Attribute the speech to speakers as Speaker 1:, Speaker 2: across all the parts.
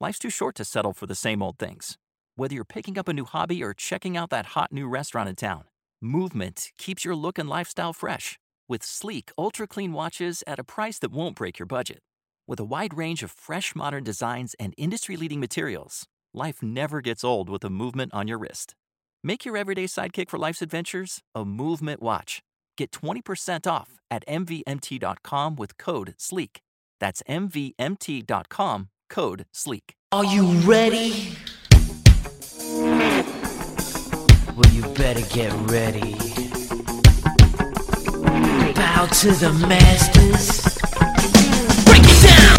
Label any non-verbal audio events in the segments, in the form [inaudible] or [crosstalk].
Speaker 1: Life's too short to settle for the same old things. Whether you're picking up a new hobby or checking out that hot new restaurant in town, movement keeps your look and lifestyle fresh. With sleek, ultra clean watches at a price that won't break your budget. With a wide range of fresh, modern designs and industry leading materials, life never gets old with a movement on your wrist. Make your everyday sidekick for life's adventures a movement watch. Get 20% off at MVMT.com with code SLEEK. That's MVMT.com, code SLEEK.
Speaker 2: Are you ready? Well, you better get ready. Bow to the masters. Break it down!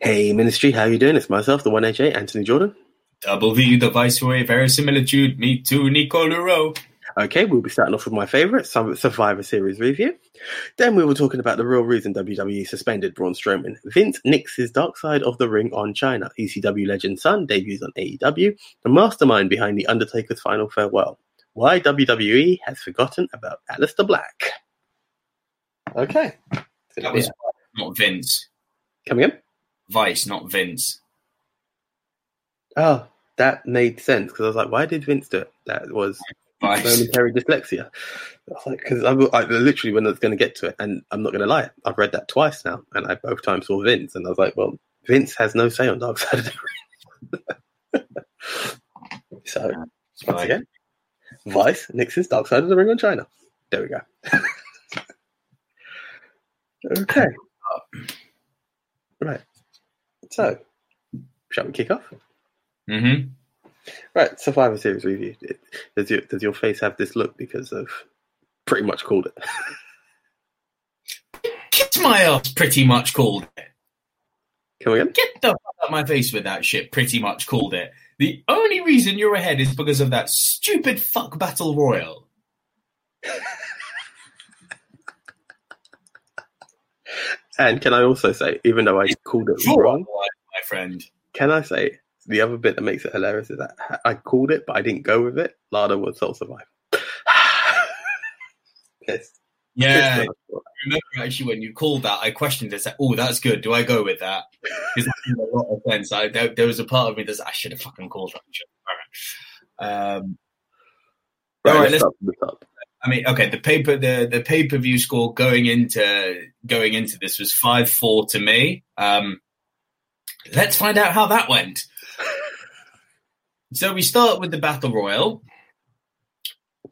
Speaker 3: Hey Ministry, how you doing? It's myself, the One AJ, Anthony Jordan.
Speaker 4: Double V, the Viceroy, verisimilitude, me too, Nico Luro.
Speaker 3: Okay, we'll be starting off with my favourite, Survivor Series review. Then we were talking about the real reason WWE suspended Braun Strowman. Vince Nix's dark side of the ring on Chyna. ECW legend Son debuts on AEW. The mastermind behind The Undertaker's final farewell. Why WWE has forgotten about Aleister Black. Okay.
Speaker 4: That was not Vince.
Speaker 3: Coming in?
Speaker 4: Vice, not Vince.
Speaker 3: Oh, that made sense because I was like, why did Vince do it? That was
Speaker 4: Vice.
Speaker 3: momentary dyslexia. I was like, because I, I literally when I was going to get to it, and I'm not going to lie, I've read that twice now, and I both times saw Vince, and I was like, well, Vince has no say on Dark Side of the Ring. [laughs] so once again, Vice Nixon's Dark Side of the Ring on Chyna. There we go. [laughs] okay. Uh, right. So, shall we kick off?
Speaker 4: Mhm.
Speaker 3: Right, Survivor Series review. Does your does your face have this look because of pretty much called it?
Speaker 4: Kiss my ass, pretty much called it.
Speaker 3: Come again?
Speaker 4: Get the fuck out my face with that shit, pretty much called it. The only reason you're ahead is because of that stupid fuck battle royal.
Speaker 3: And can I also say, even though I called it wrong,
Speaker 4: my friend.
Speaker 3: can I say the other bit that makes it hilarious is that I called it, but I didn't go with it. Lana was Sole Survivor. yes.
Speaker 4: Yeah, I remember actually when you called that, I questioned it. Said, "Oh, that's good. Do I go with that?" [laughs] Because that made a lot of sense. I, there, there was a part of me that I should have fucking called that. shit. All right. Um,
Speaker 3: Right,
Speaker 4: All right,
Speaker 3: let's
Speaker 4: let's-
Speaker 3: start from the top.
Speaker 4: I mean, okay, the paper, the the pay per view score going into going into this was five four to me. Um, let's find out how that went. So we start with the battle royal.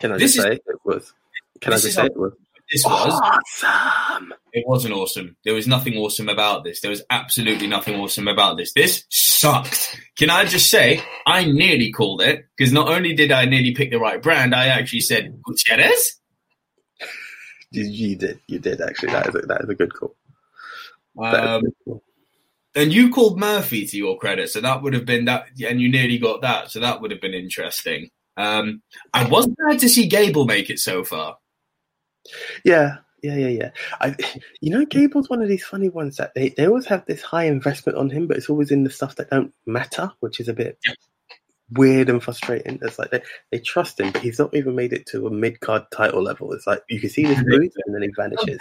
Speaker 3: Can I
Speaker 4: This
Speaker 3: just
Speaker 4: is-
Speaker 3: say it was? Can I
Speaker 4: this
Speaker 3: just say
Speaker 4: how-
Speaker 3: it was?
Speaker 4: This was
Speaker 3: Awesome.
Speaker 4: it wasn't awesome. There was nothing awesome about this. There was absolutely nothing awesome about this. This sucked. Can I just say, I nearly called it because not only did I nearly pick the right brand, I actually said Gutierrez.
Speaker 3: You, you did. You did actually. That is a, that is a good call. That is a
Speaker 4: Um, and you called Murphy to your credit, so that would have been that, and you nearly got that, so that would have been interesting. Um, I was glad to see Gable make it so far.
Speaker 3: Yeah, yeah, yeah, yeah. I, you know, Gable's one of these funny ones that they, they always have this high investment on him, but it's always in the stuff that don't matter, which is a bit
Speaker 4: Yeah.
Speaker 3: weird and frustrating. It's like they, they trust him, but he's not even made it to a mid card title level. It's like you can see this [laughs] boots and then he vanishes.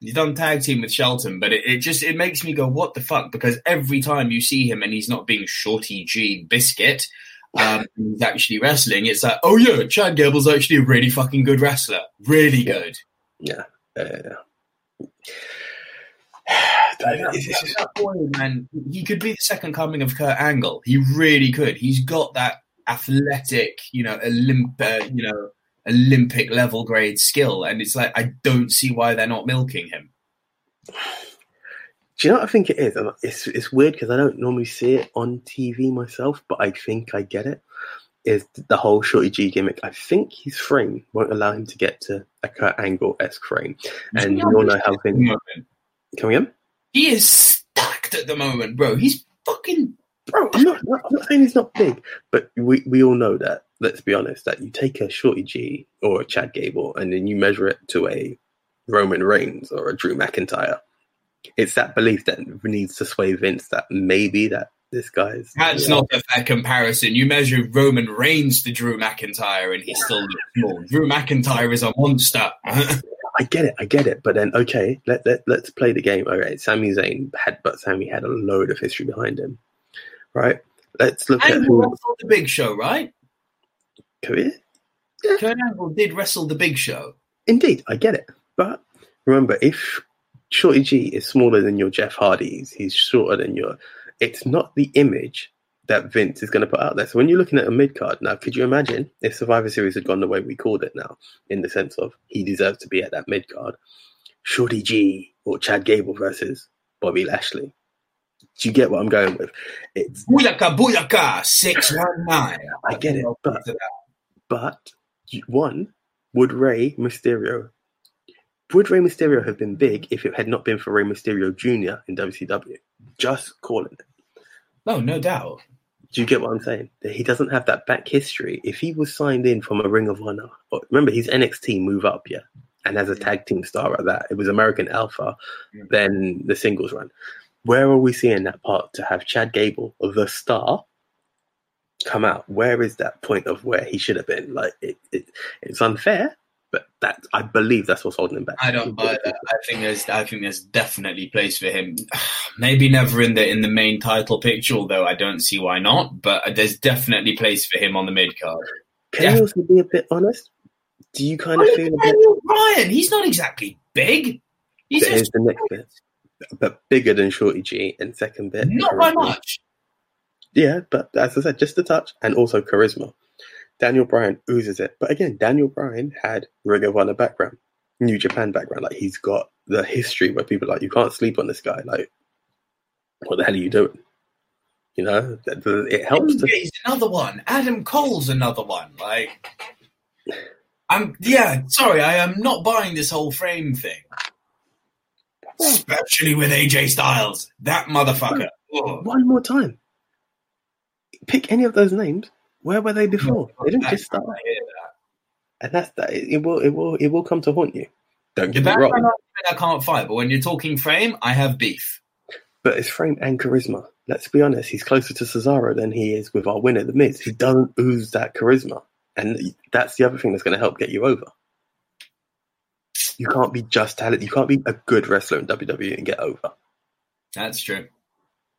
Speaker 4: He's done tag team with Shelton, but it, it just it makes me go, what the fuck? Because every time you see him and he's not being Shorty G Biscuit, um, he's actually wrestling. It's like, oh yeah, Chad Gable's actually a really fucking good wrestler, really
Speaker 3: Yeah.
Speaker 4: good.
Speaker 3: Yeah, yeah, yeah. [sighs]
Speaker 4: That, that boy, man, he could be the second coming of Kurt Angle. He really could. He's got that athletic, you know, Olymp, uh, you know, Olympic level grade skill, and it's like I don't see why they're not milking him.
Speaker 3: Do you know what I think it is? It's it's weird because I don't normally see it on TV myself, but I think I get it. Is the whole Shorty G gimmick? I think his frame won't allow him to get to a Kurt Angle esque frame, and we all know how things. Coming in,
Speaker 4: He is stacked at the moment, bro. He's fucking
Speaker 3: bro. I'm not, I'm not saying he's not big, but we we all know that. Let's be honest. That you take a Shorty G or a Chad Gable, and then you measure it to a Roman Reigns or a Drew McIntyre. It's that belief that needs to sway Vince that maybe that This guy's
Speaker 4: That's
Speaker 3: yeah.
Speaker 4: not a fair comparison. You measure Roman Reigns to Drew McIntyre, and he still looks small. Drew McIntyre is a monster. [laughs]
Speaker 3: I get it, I get it. But then, okay, let let let's play the game. All right, Sami Zayn had, but Sami had a load of history behind him, right? Let's look at who
Speaker 4: the Big Show, right?
Speaker 3: Career.
Speaker 4: Kurt Angle did wrestle the Big Show.
Speaker 3: Indeed, I get it. But remember, if Shorty G is smaller than your Jeff Hardy's, he's shorter than your. It's not the image that Vince is going to put out there. So when you're looking at a mid card now, could you imagine if Survivor Series had gone the way we called it now, in the sense of he deserves to be at that mid card, Shorty G or Chad Gable versus Bobby Lashley? Do you get what I'm going with? It's
Speaker 4: Booyaka, booyaka, 619.
Speaker 3: I get it, but But one, would Rey Mysterio would Rey Mysterio have been big if it had not been for Rey Mysterio Jr. in WCW? Just calling it.
Speaker 4: No, no doubt.
Speaker 3: Do you get what I'm saying? That he doesn't have that back history. If he was signed in from a Ring of Honor, or- remember he's NXT move up, yeah, and as a tag team star at that, it was American Alpha,
Speaker 4: Yeah.
Speaker 3: then the singles run. Where are we seeing that part to have Chad Gable, the star, come out? Where is that point of where he should have been? Like it, it it's unfair, but that I believe that's what's holding him back.
Speaker 4: I don't buy that. I think there's, I think there's definitely place for him. [sighs] Maybe never in the in the main title picture, although I don't see why not. But there's definitely place for him on the mid card.
Speaker 3: Can you also be a bit honest? Do you kind of
Speaker 4: Look
Speaker 3: feel a bit?
Speaker 4: Daniel Bryan. He's not exactly big. He's just
Speaker 3: the next bit, but bigger than Shorty G. And second bit,
Speaker 4: not by much.
Speaker 3: Yeah, but as I said, just a touch and also charisma. Daniel Bryan oozes it. But again, Daniel Bryan had Ring of Honor background, New Japan background. Like he's got the history where people are like, you can't sleep on this guy. Like, what the hell are you doing? You know, it helps to.
Speaker 4: He's another one. Adam Cole's another one. Like, I'm yeah. Sorry, I am not buying this whole frame thing. Especially with AJ Styles, that motherfucker.
Speaker 3: One more time. Pick any of those names. Where were they before? They didn't just start.
Speaker 4: That.
Speaker 3: And that's that. It will. It will. It will come to haunt you. Don't
Speaker 4: The
Speaker 3: get me wrong.
Speaker 4: I can't fight, but when you're talking frame, I have beef.
Speaker 3: But it's frame and charisma. Let's be honest. He's closer to Cesaro than he is with our winner, The Miz. He doesn't ooze that charisma, and that's the other thing that's going to help get you over. You can't be just talent. You can't be a good wrestler in WWE and get over.
Speaker 4: That's true.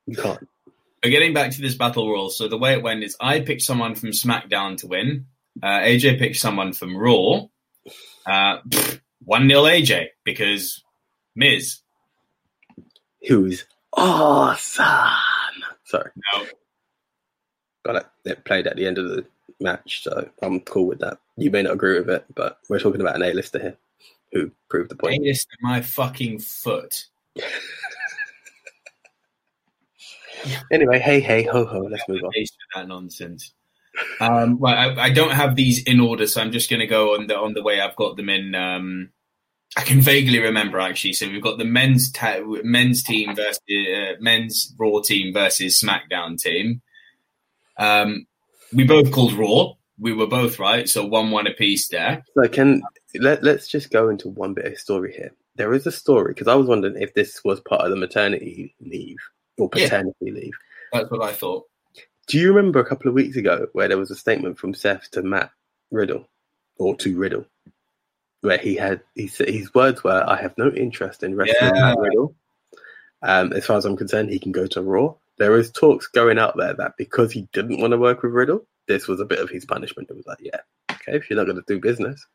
Speaker 3: You can't.
Speaker 4: Getting back to this battle royal, so the way it went is I picked someone from SmackDown to win. Uh, AJ picked someone from Raw. Uh, one 0 AJ because Miz.
Speaker 3: Who's awesome? Sorry,
Speaker 4: No,
Speaker 3: got it. It played at the end of the match, so I'm cool with that. You may not agree with it, but we're talking about an A-lister here who proved the point.
Speaker 4: To my fucking foot. [laughs]
Speaker 3: Anyway, hey, hey, ho, ho. Let's move on.
Speaker 4: That nonsense. Um, well, I, I don't have these in order, so I'm just going to go on the on the way I've got them in. Um, I can vaguely remember actually. So we've got the men's ta- men's team versus uh, men's Raw team versus SmackDown team. Um, we both called Raw. We were both right, so one one apiece there.
Speaker 3: So can let let's just go into one bit of story here. There is a story because I was wondering if this was part of the maternity leave or
Speaker 4: Yeah.
Speaker 3: leave.
Speaker 4: That's what I thought.
Speaker 3: Do you remember a couple of weeks ago where there was a statement from Seth to Matt Riddle or to Riddle, where he had he said his words were, "I have no interest in wrestling
Speaker 4: Yeah.
Speaker 3: Matt Riddle. Um, as far as I'm concerned, he can go to Raw." There is talks going out there that because he didn't want to work with Riddle, this was a bit of his punishment. It was like, yeah, okay, if you're not going to do business,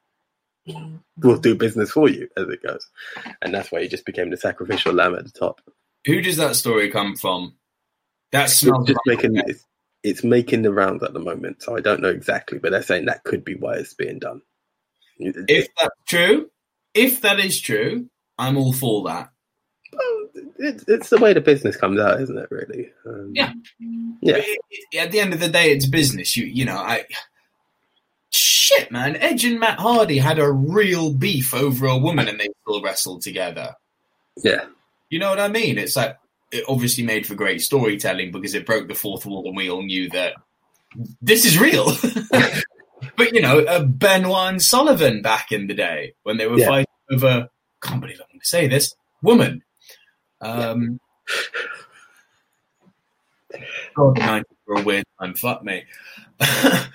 Speaker 3: we'll do business for you as it goes, and that's why he just became the sacrificial lamb at the top.
Speaker 4: Who does that story come from? That
Speaker 3: It's
Speaker 4: smells
Speaker 3: just
Speaker 4: like-
Speaker 3: making it's, it's making the rounds at the moment, so I don't know exactly, but they're saying that could be why it's being done.
Speaker 4: If that's true, if that is true, I'm all for that.
Speaker 3: it's, it's the way the business comes out, isn't it? Really? Um,
Speaker 4: Yeah.
Speaker 3: yeah.
Speaker 4: It- at the end of the day, it's business. You you know, I shit, man. Edge and Matt Hardy had a real beef over a woman, and they still wrestled together.
Speaker 3: Yeah.
Speaker 4: You know what I mean? It's like it obviously made for great storytelling because it broke the fourth wall, and we all knew that this is real. [laughs] [laughs] but you know, uh, Benoit and Sullivan back in the day when they were
Speaker 3: Yeah.
Speaker 4: fighting over, can't believe I'm going to say this, woman. Um, God, the 90s were a weird time. Fuck me. [laughs] but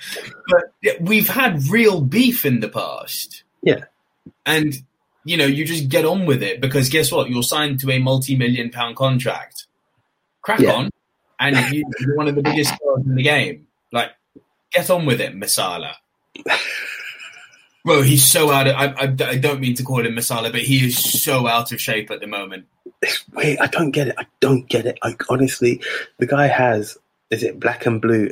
Speaker 4: yeah, we've had real beef in the past.
Speaker 3: Yeah.
Speaker 4: And, you know, you just get on with it because guess what? You're signed to a multi million pound contract. Crack
Speaker 3: Yeah.
Speaker 4: on. And you- you're one of the biggest stars in the game. Like, get on with it, Masala. Bro, he's so out of. I, I, I don't mean to call him Masala, but he is so out of shape at the moment.
Speaker 3: It's weird. I don't get it. I don't get it. Like honestly, the guy has is it black and blue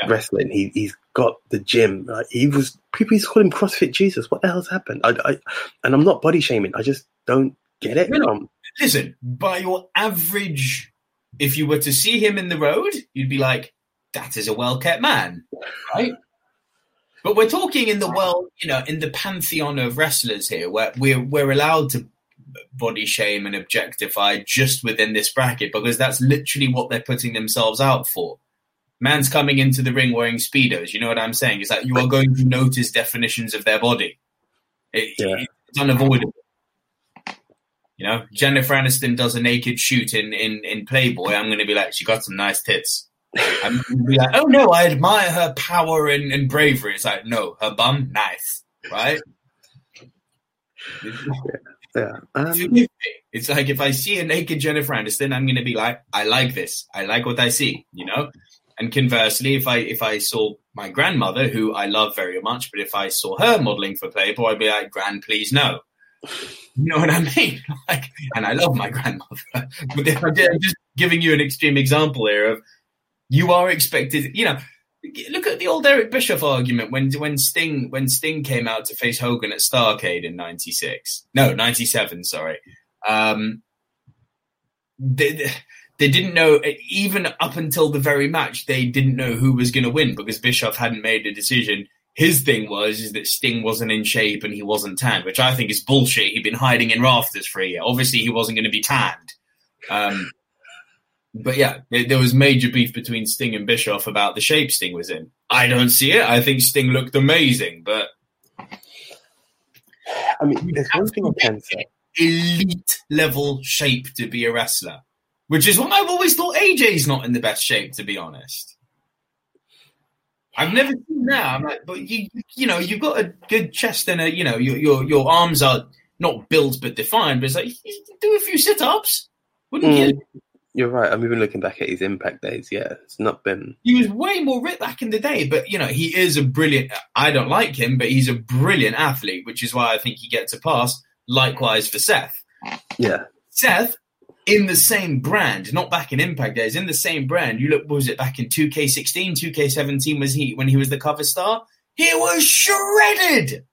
Speaker 4: Yeah.
Speaker 3: wrestling? He he's got the gym. He was people used to call him CrossFit Jesus. What the hell's happened? I, I and I'm not body shaming. I just don't get it.
Speaker 4: No.
Speaker 3: Um,
Speaker 4: Listen, by your average, if you were to see him in the road, you'd be like, that is a well kept man, right? But we're talking in the world, you know, in the pantheon of wrestlers here, where we're we're allowed to body shame and objectify just within this bracket because that's literally what they're putting themselves out for. Man's coming into the ring wearing speedos. You know what I'm saying? Is that you are going to notice definitions of their body. It-
Speaker 3: Yeah.
Speaker 4: It's unavoidable. You know, Jennifer Aniston does a naked shoot in in, in Playboy. I'm going to be like, she got some nice tits. I'm going to be like, oh no, I admire her power and, and bravery. It's like, no, her bum, nice, right?
Speaker 3: yeah. Um,
Speaker 4: It's like if I see a naked Jennifer Aniston, I'm going to be like, I like this. I like what I see. You know. And conversely, if I if I saw my grandmother, who I love very much, but if I saw her modeling for Playboy, I'd be like, Grand, please no. You know what I mean? [laughs] Like, and I love my grandmother, [laughs] but then I did, I'm just giving you an extreme example here of you are expected. You know, look at the old Eric Bischoff argument when when Sting when Sting came out to face Hogan at Starcade in '96. No, '97. Sorry. Um, they didn't know even up until the very match. They didn't know who was going to win because Bischoff hadn't made a decision. His thing was is that Sting wasn't in shape and he wasn't tanned, which I think is bullshit. He'd been hiding in rafters for a year. Obviously, he wasn't going to be tanned. Um, but yeah, there, there was major beef between Sting and Bischoff about the shape Sting was in. I don't see it. I think Sting looked amazing, but
Speaker 3: I mean, there's one thing I can say.
Speaker 4: elite level shape to be a wrestler, which is why I've always thought AJ's not in the best shape, to be honest. I've never seen that. I'm like, but you, you know, you've got a good chest and a, you know, your your your arms are not built but defined. But it's like you do a few sit ups, wouldn't
Speaker 3: Mm.
Speaker 4: you?
Speaker 3: You're right. I'm even looking back at his impact days. Yeah, it's not been.
Speaker 4: He was way more ripped back in the day, but you know, he is a brilliant. I don't like him, but he's a brilliant athlete, which is why I think he gets a pass. Likewise for Seth.
Speaker 3: Yeah,
Speaker 4: Seth, in the same brand, not back in Impact days, in the same brand. You look, was it back in 2K16, 2K17 was he when he was the cover star? He was shredded.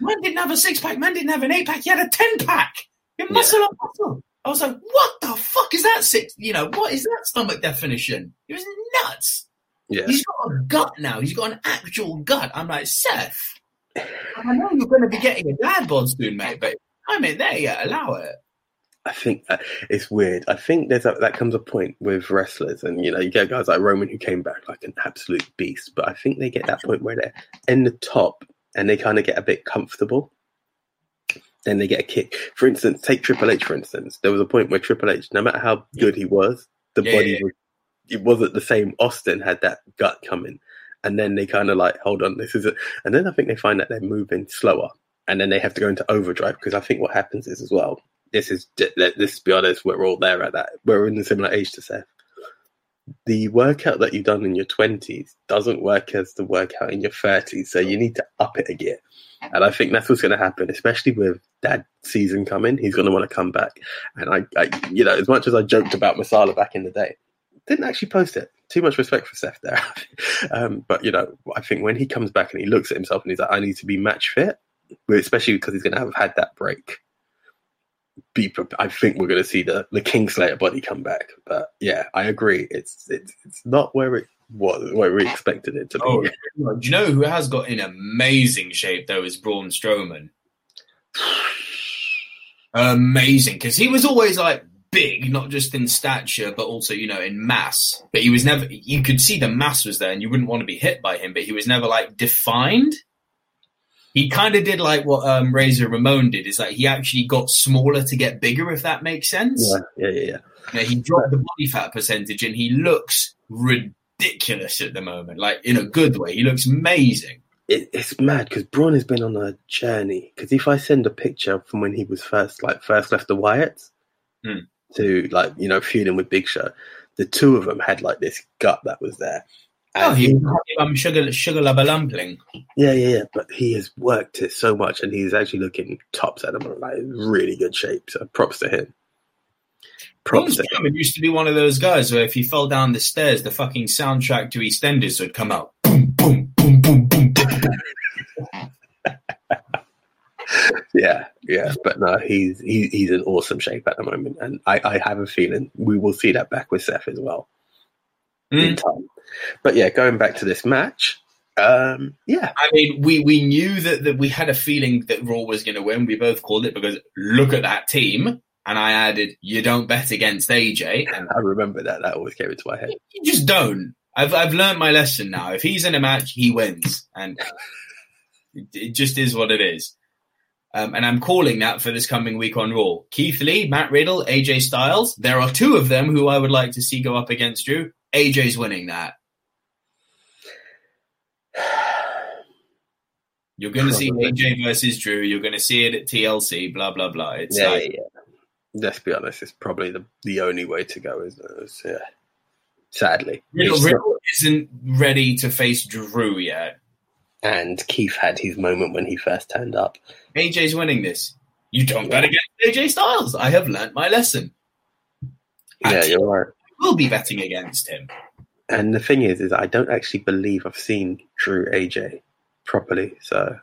Speaker 4: Man didn't have a six pack, man didn't have an eight pack, he had a 10 pack. Had muscle on muscle. I was like, what the fuck is that six? You know, what is that stomach definition? He was nuts.
Speaker 3: yeah.
Speaker 4: He's got a gut now. He's got an actual gut. I'm like, Seth, I know you're going to be getting a dad bod soon, mate, but I'm in there, yeah, allow it.
Speaker 3: I think uh, it's weird. I think there's a, that comes a point with wrestlers, and you know, you get guys like Roman who came back like an absolute beast, but I think they get that point where they're in the top and they kind of get a bit comfortable. Then they get a kick. For instance, take Triple H. For instance, there was a point where Triple H, no matter how good he was, the
Speaker 4: Yeah,
Speaker 3: body
Speaker 4: yeah, yeah.
Speaker 3: was it wasn't the same. Austin had that gut coming, and then they kind of like, hold on, this is it. And then I think they find that they're moving slower, and then they have to go into overdrive because I think what happens is as well. This is let's be honest, we're all there at that. We're in a similar age to Seth. The workout that you've done in your twenties doesn't work as the workout in your thirties, so you need to up it a gear. And I think that's what's going to happen, especially with that season coming. He's going to want to come back. And I, I, you know, as much as I joked about Masala back in the day, didn't actually post it. Too much respect for Seth there. [laughs] um, but you know, I think when he comes back and he looks at himself and he's like, I need to be match fit, especially because he's going to have had that break. Be, I think we're going to see the the Kingslayer body come back. But yeah, I agree. It's it's it's not where it was, where we expected it to be.
Speaker 4: Oh, do you know who has got in amazing shape though? Is Braun Strowman. [sighs] Amazing, because he was always like big, not just in stature, but also you know in mass. But he was never. You could see the mass was there, and you wouldn't want to be hit by him. But he was never like defined. He kind of did like what um, Razor Ramon did. Is like he actually got smaller to get bigger, if that makes sense.
Speaker 3: Yeah, yeah, yeah. yeah.
Speaker 4: You know, he dropped the body fat percentage, and he looks ridiculous at the moment. Like in a good way, he looks amazing.
Speaker 3: It, it's mad because Braun has been on a journey. Because if I send a picture from when he was first, like first left the Wyatts
Speaker 4: Hmm.
Speaker 3: to like you know feuding with Big Show, the two of them had like this gut that was there.
Speaker 4: Oh,
Speaker 3: And
Speaker 4: he um, sugar sugar lubba lumpling.
Speaker 3: Yeah, yeah, yeah. But he has worked it so much, and he's actually looking tops at the moment, like really good shape. So props to him. Props to him.
Speaker 4: Used to be one of those guys where if he fell down the stairs, the fucking soundtrack to EastEnders would come out. Boom, boom, boom, boom, boom, boom. [laughs]
Speaker 3: Yeah, yeah. But no, he's he, he's in awesome shape at the moment, and I, I have a feeling we will see that back with Seth as well in
Speaker 4: Mm.
Speaker 3: time. But yeah, going back to this match, um, yeah,
Speaker 4: I mean, we, we knew that, that we had a feeling that Raw was going to win. We both called it because look at that team. And I added, you don't bet against AJ. And
Speaker 3: I remember that. That always came into my head.
Speaker 4: you just don't. I've, I've learned my lesson now. If he's in a match, he wins. And it, just is what it is. Um, and I'm calling that for this coming week on Raw. Keith Lee, Matt Riddle, AJ Styles. There are two of them who I would like to see go up against Drew. AJ's winning that. [sighs] You're going to see AJ versus Drew. You're going to see it at TLC. Blah blah blah. It's
Speaker 3: yeah,
Speaker 4: like
Speaker 3: yeah, yeah. Let's be honest, it's probably the, the only way to go, isn't it? It's, yeah. Sadly.
Speaker 4: Riddle, Riddle isn't ready to face Drew yet.
Speaker 3: and Keith had his moment when he first turned up.
Speaker 4: AJ's winning this. You don't bet against AJ Styles. I have learnt my lesson.
Speaker 3: Yeah, you're right.
Speaker 4: We'll be betting against him.
Speaker 3: And the thing is, is I don't actually believe I've seen Drew AJ properly. So,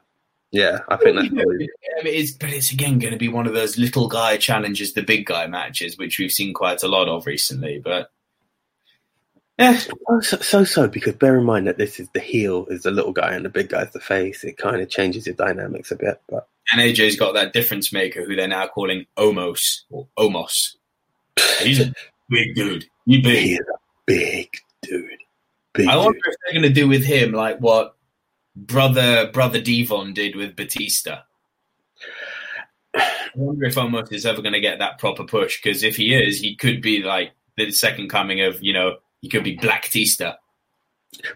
Speaker 3: yeah, I think that's probably
Speaker 4: I mean, it's, but it's again going to be one of those little guy challenges the big guy matches, which we've seen quite a lot of recently. But yeah,
Speaker 3: Oh, so, so so because bear in mind that this is the heel is the little guy and the big guy's the face. It kind of changes the dynamics a bit, but
Speaker 4: and AJ's got that difference maker who they're now calling Omos or Omos. He's a big dude. He big.
Speaker 3: is a big dude. Big
Speaker 4: I wonder
Speaker 3: dude.
Speaker 4: if they're going to do with him like what brother brother D-Von did with Batista. I wonder if Omos is ever going to get that proper push because if he is, he could be like the second coming of you know he could be Black Tista.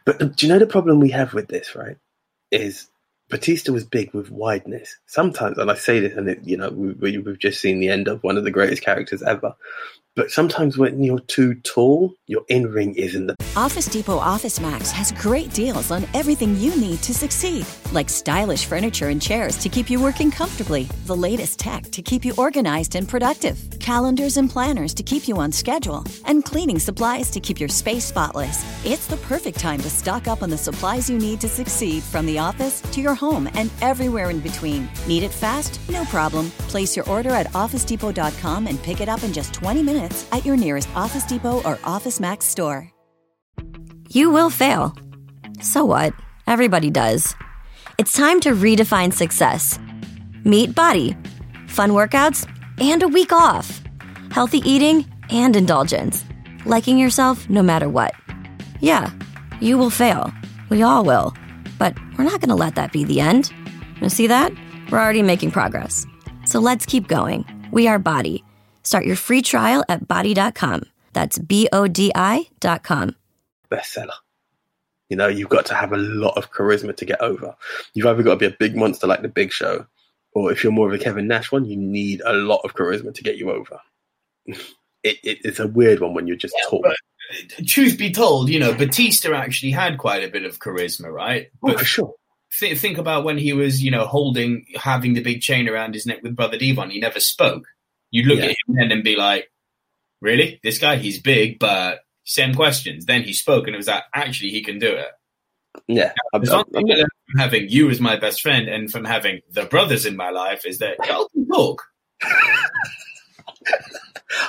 Speaker 3: But do you know the problem we have with this, right? Is Batista was big with wideness. Sometimes, and I say this, and it, you know, we, we, we've just seen the end of one of the greatest characters ever. But sometimes when you're too tall, your in ring isn't the
Speaker 5: Office Depot Office Max has great deals on everything you need to succeed, like stylish furniture and chairs to keep you working comfortably, the latest tech to keep you organized and productive, calendars and planners to keep you on schedule, and cleaning supplies to keep your space spotless. It's the perfect time to stock up on the supplies you need to succeed from the office to your home and everywhere in between. Need it fast? No problem. Place your order at OfficeDepot.com and pick it up in just 20 minutes at your nearest Office Depot or Office Max store.
Speaker 6: You will fail. So what? Everybody does. It's time to redefine success. Meet BODi. Fun workouts and a week off. Healthy eating and indulgence. Liking yourself no matter what. Yeah, you will fail. We all will. But we're not going to let that be the end. You see that? We're already making progress. So let's keep going. We are BODi. Start your free trial at bodi.com. That's B O D I.com.
Speaker 3: bestseller. You know, you've got to have a lot of charisma to get over. You've either got to be a big monster like the Big Show, or if you're more of a Kevin Nash one, you need a lot of charisma to get you over. [laughs] It, it, it's a weird one when you're just tall.
Speaker 4: but- uh, Truth be told, you know Batista actually had quite a bit of charisma, right?
Speaker 3: Oh,
Speaker 4: But
Speaker 3: for sure.
Speaker 4: think about when he was, you know, holding, having the big chain around his neck with Brother D-Von. He never spoke. You'd look
Speaker 3: Yeah.
Speaker 4: at him then and be like, "Really, this guy? He's big, but same questions." Then he spoke, and it was like, actually, he can do it.
Speaker 3: Yeah. I'm, I'm-
Speaker 4: one thing I learned from having you as my best friend and from having the brothers in my life is that y'all can talk. [laughs]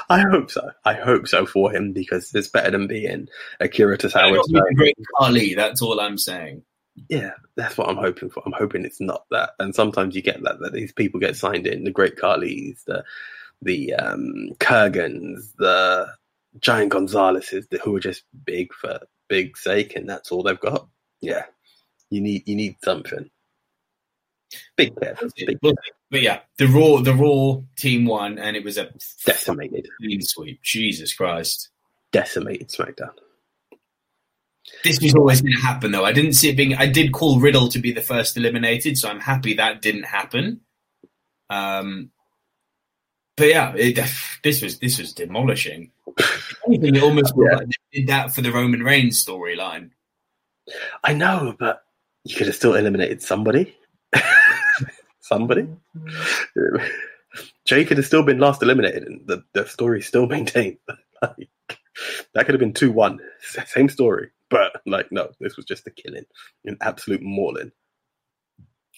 Speaker 3: I hope so. I hope so for him because it's better than being Akira
Speaker 4: I'm
Speaker 3: Tozawa.
Speaker 4: not being great Khali. That's all I'm saying.
Speaker 3: Yeah, that's what I'm hoping for. I'm hoping it's not that. And sometimes you get that that these people get signed in, the Great Khalis, the the um Kurrgans, the Giant Gonzaleses, the, who are just big for big sake, and that's all they've got. Yeah, you need you need something. Big. Big.
Speaker 4: But yeah, the raw the raw team won, and it was a
Speaker 3: decimated,
Speaker 4: clean sweep. Jesus Christ.
Speaker 3: decimated SmackDown.
Speaker 4: This was always going to happen, though. I didn't see it being. I did call Riddle to be the first eliminated, so I'm happy that didn't happen. Um, but yeah, it, this was this was demolishing. Anything, it almost
Speaker 3: Yeah.
Speaker 4: like did that for the Roman Reigns storyline.
Speaker 3: I know, but you could have still eliminated somebody. [laughs] somebody. Jey could have still been last eliminated, and the, the story still [laughs] maintained. like, that could have been two one, same story. But like, no, this was just a killing, an absolute mauling.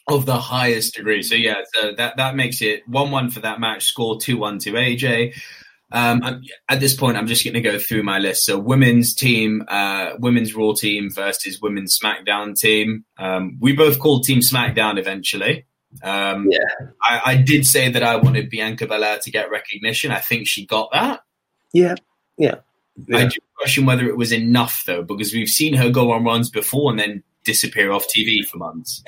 Speaker 4: Of the highest degree. So yeah, so that that makes it one one for that match. Score two one to AJ. Um, at this point, I'm just going to go through my list. So women's team, uh, women's Raw team versus women's SmackDown team. Um, we both called Team SmackDown eventually. Um,
Speaker 3: Yeah.
Speaker 4: I, I did say that I wanted Bianca Belair to get recognition. I think she got that.
Speaker 3: Yeah, yeah,
Speaker 4: I do question whether it was enough though, because we've seen her go on runs before and then disappear off TV for months.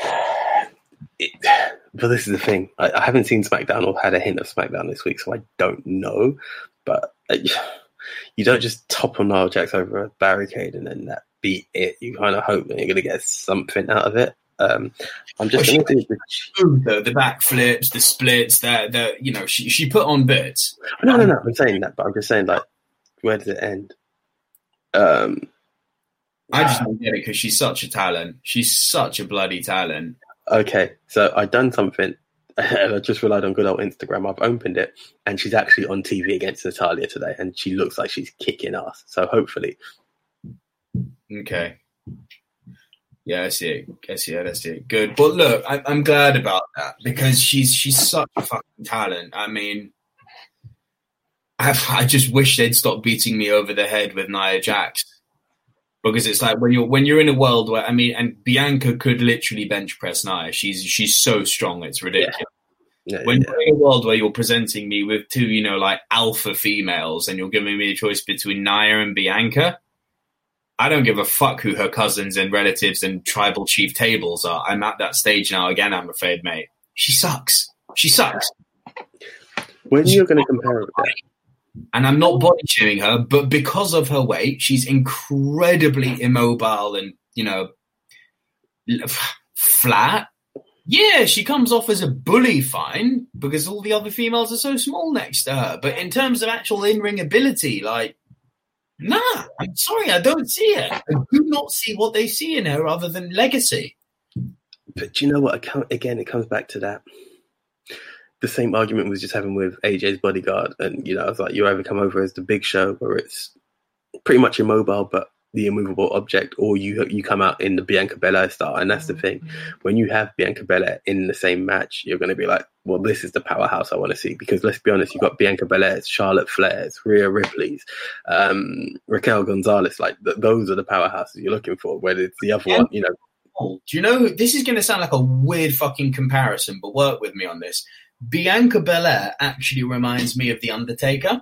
Speaker 3: It, [sighs] but this is the thing. I, I haven't seen SmackDown or had a hint of SmackDown this week, so I don't know. But uh, [sighs] you don't just topple Nia Jax over a barricade and then that be it. You kind of hope that you're going to get something out of it. Um, I'm just
Speaker 4: Well,
Speaker 3: to
Speaker 4: the, the backflips, the splits, the the you know she she put on bits.
Speaker 3: No, no, no. I'm saying that, but I'm just saying, like, where does it end? Um,
Speaker 4: I just [sighs] don't get it because she's such a talent. She's such a bloody talent.
Speaker 3: Okay, so I've done something, and [laughs] I just relied on good old Instagram. I've opened it, and she's actually on TV against Natalya today, and she looks like she's kicking ass. So hopefully,
Speaker 4: Okay. Yeah, I see it. I see it. I see it. Good. But look, I, I'm glad about that because she's she's such a fucking talent. I mean, I, I just wish they'd stop beating me over the head with Nia Jax because it's like when you're when you're in a world where I mean, and Bianca could literally bench press Nia. She's she's so strong, it's ridiculous.
Speaker 3: yeah,
Speaker 4: When you're in a world where you're presenting me with two, you know, like alpha females, and you're giving me a choice between Nia and Bianca, I don't give a fuck who her cousins and relatives and tribal chief tables are. I'm at that stage now again, I'm afraid, mate. She sucks. She sucks.
Speaker 3: when you're going to compare it with that,
Speaker 4: And I'm not body shaming her, but because of her weight, she's incredibly immobile and, you know, flat. Yeah, she comes off as a bully, fine, because all the other females are so small next to her. But in terms of actual in ring ability, like, nah, I'm sorry, I don't see it. I do not see what they see in her other than legacy.
Speaker 3: but do you know what? Com- Again, it comes back to that. The same argument was just having with AJ's bodyguard, and you know, I was like, you either come over as the Big Show, where it's pretty much immobile, but the immovable object, or you you come out in the Bianca Belair style, and that's the thing. When you have Bianca Belair in the same match, you're going to be like, well, this is the powerhouse I want to see. Because let's be honest, you've got Bianca Belair's, Charlotte Flair's, Rhea Ripley's, um, Raquel Gonzalez. Like th- those are the powerhouses you're looking for. Whether it's the other one, you know,
Speaker 4: Oh, Do you know, this is going to sound like a weird fucking comparison, but work with me on this. Bianca Belair actually reminds me of The Undertaker.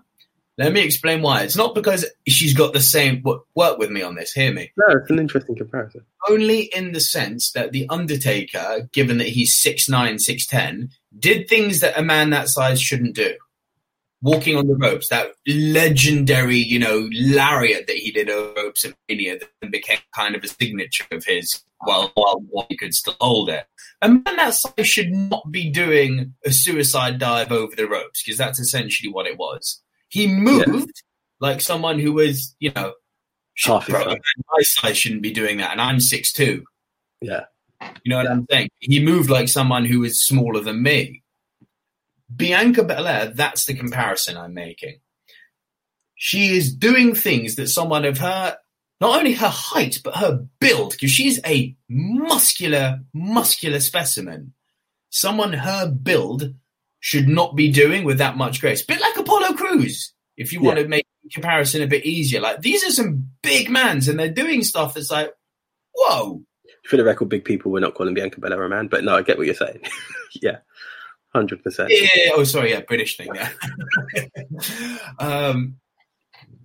Speaker 4: Let me explain why. It's not because she's got the same, work with me on this, hear me.
Speaker 3: no, it's an interesting comparison.
Speaker 4: Only in the sense that The Undertaker, given that he's 6'9, 6'10, did things that a man that size shouldn't do. Walking on the ropes, that legendary, you know, lariat that he did over ropes of Mania that became kind of a signature of his while, while, he could still hold it. A man that size should not be doing a suicide dive over the ropes because that's essentially what it was. He moved like someone who was, you know,
Speaker 3: Half his size.
Speaker 4: my size shouldn't be doing that, and I'm six two.
Speaker 3: Yeah.
Speaker 4: You know what I'm saying? He moved like someone who is smaller than me. Bianca Belair, that's the comparison I'm making. She is doing things that someone of her, not only her height, but her build, because she's a muscular, muscular specimen. Someone her build should not be doing with that much grace. Bit like Apollo Crews, if you want to make comparison a bit easier. Like these are some big mans and they're doing stuff that's like, whoa.
Speaker 3: For the record, big people, we're not calling Bianca Belair a man, but no, I get what you're saying. [laughs] yeah, hundred percent.
Speaker 4: Yeah, yeah, yeah. Oh, sorry, yeah, British thing. Yeah. [laughs] um,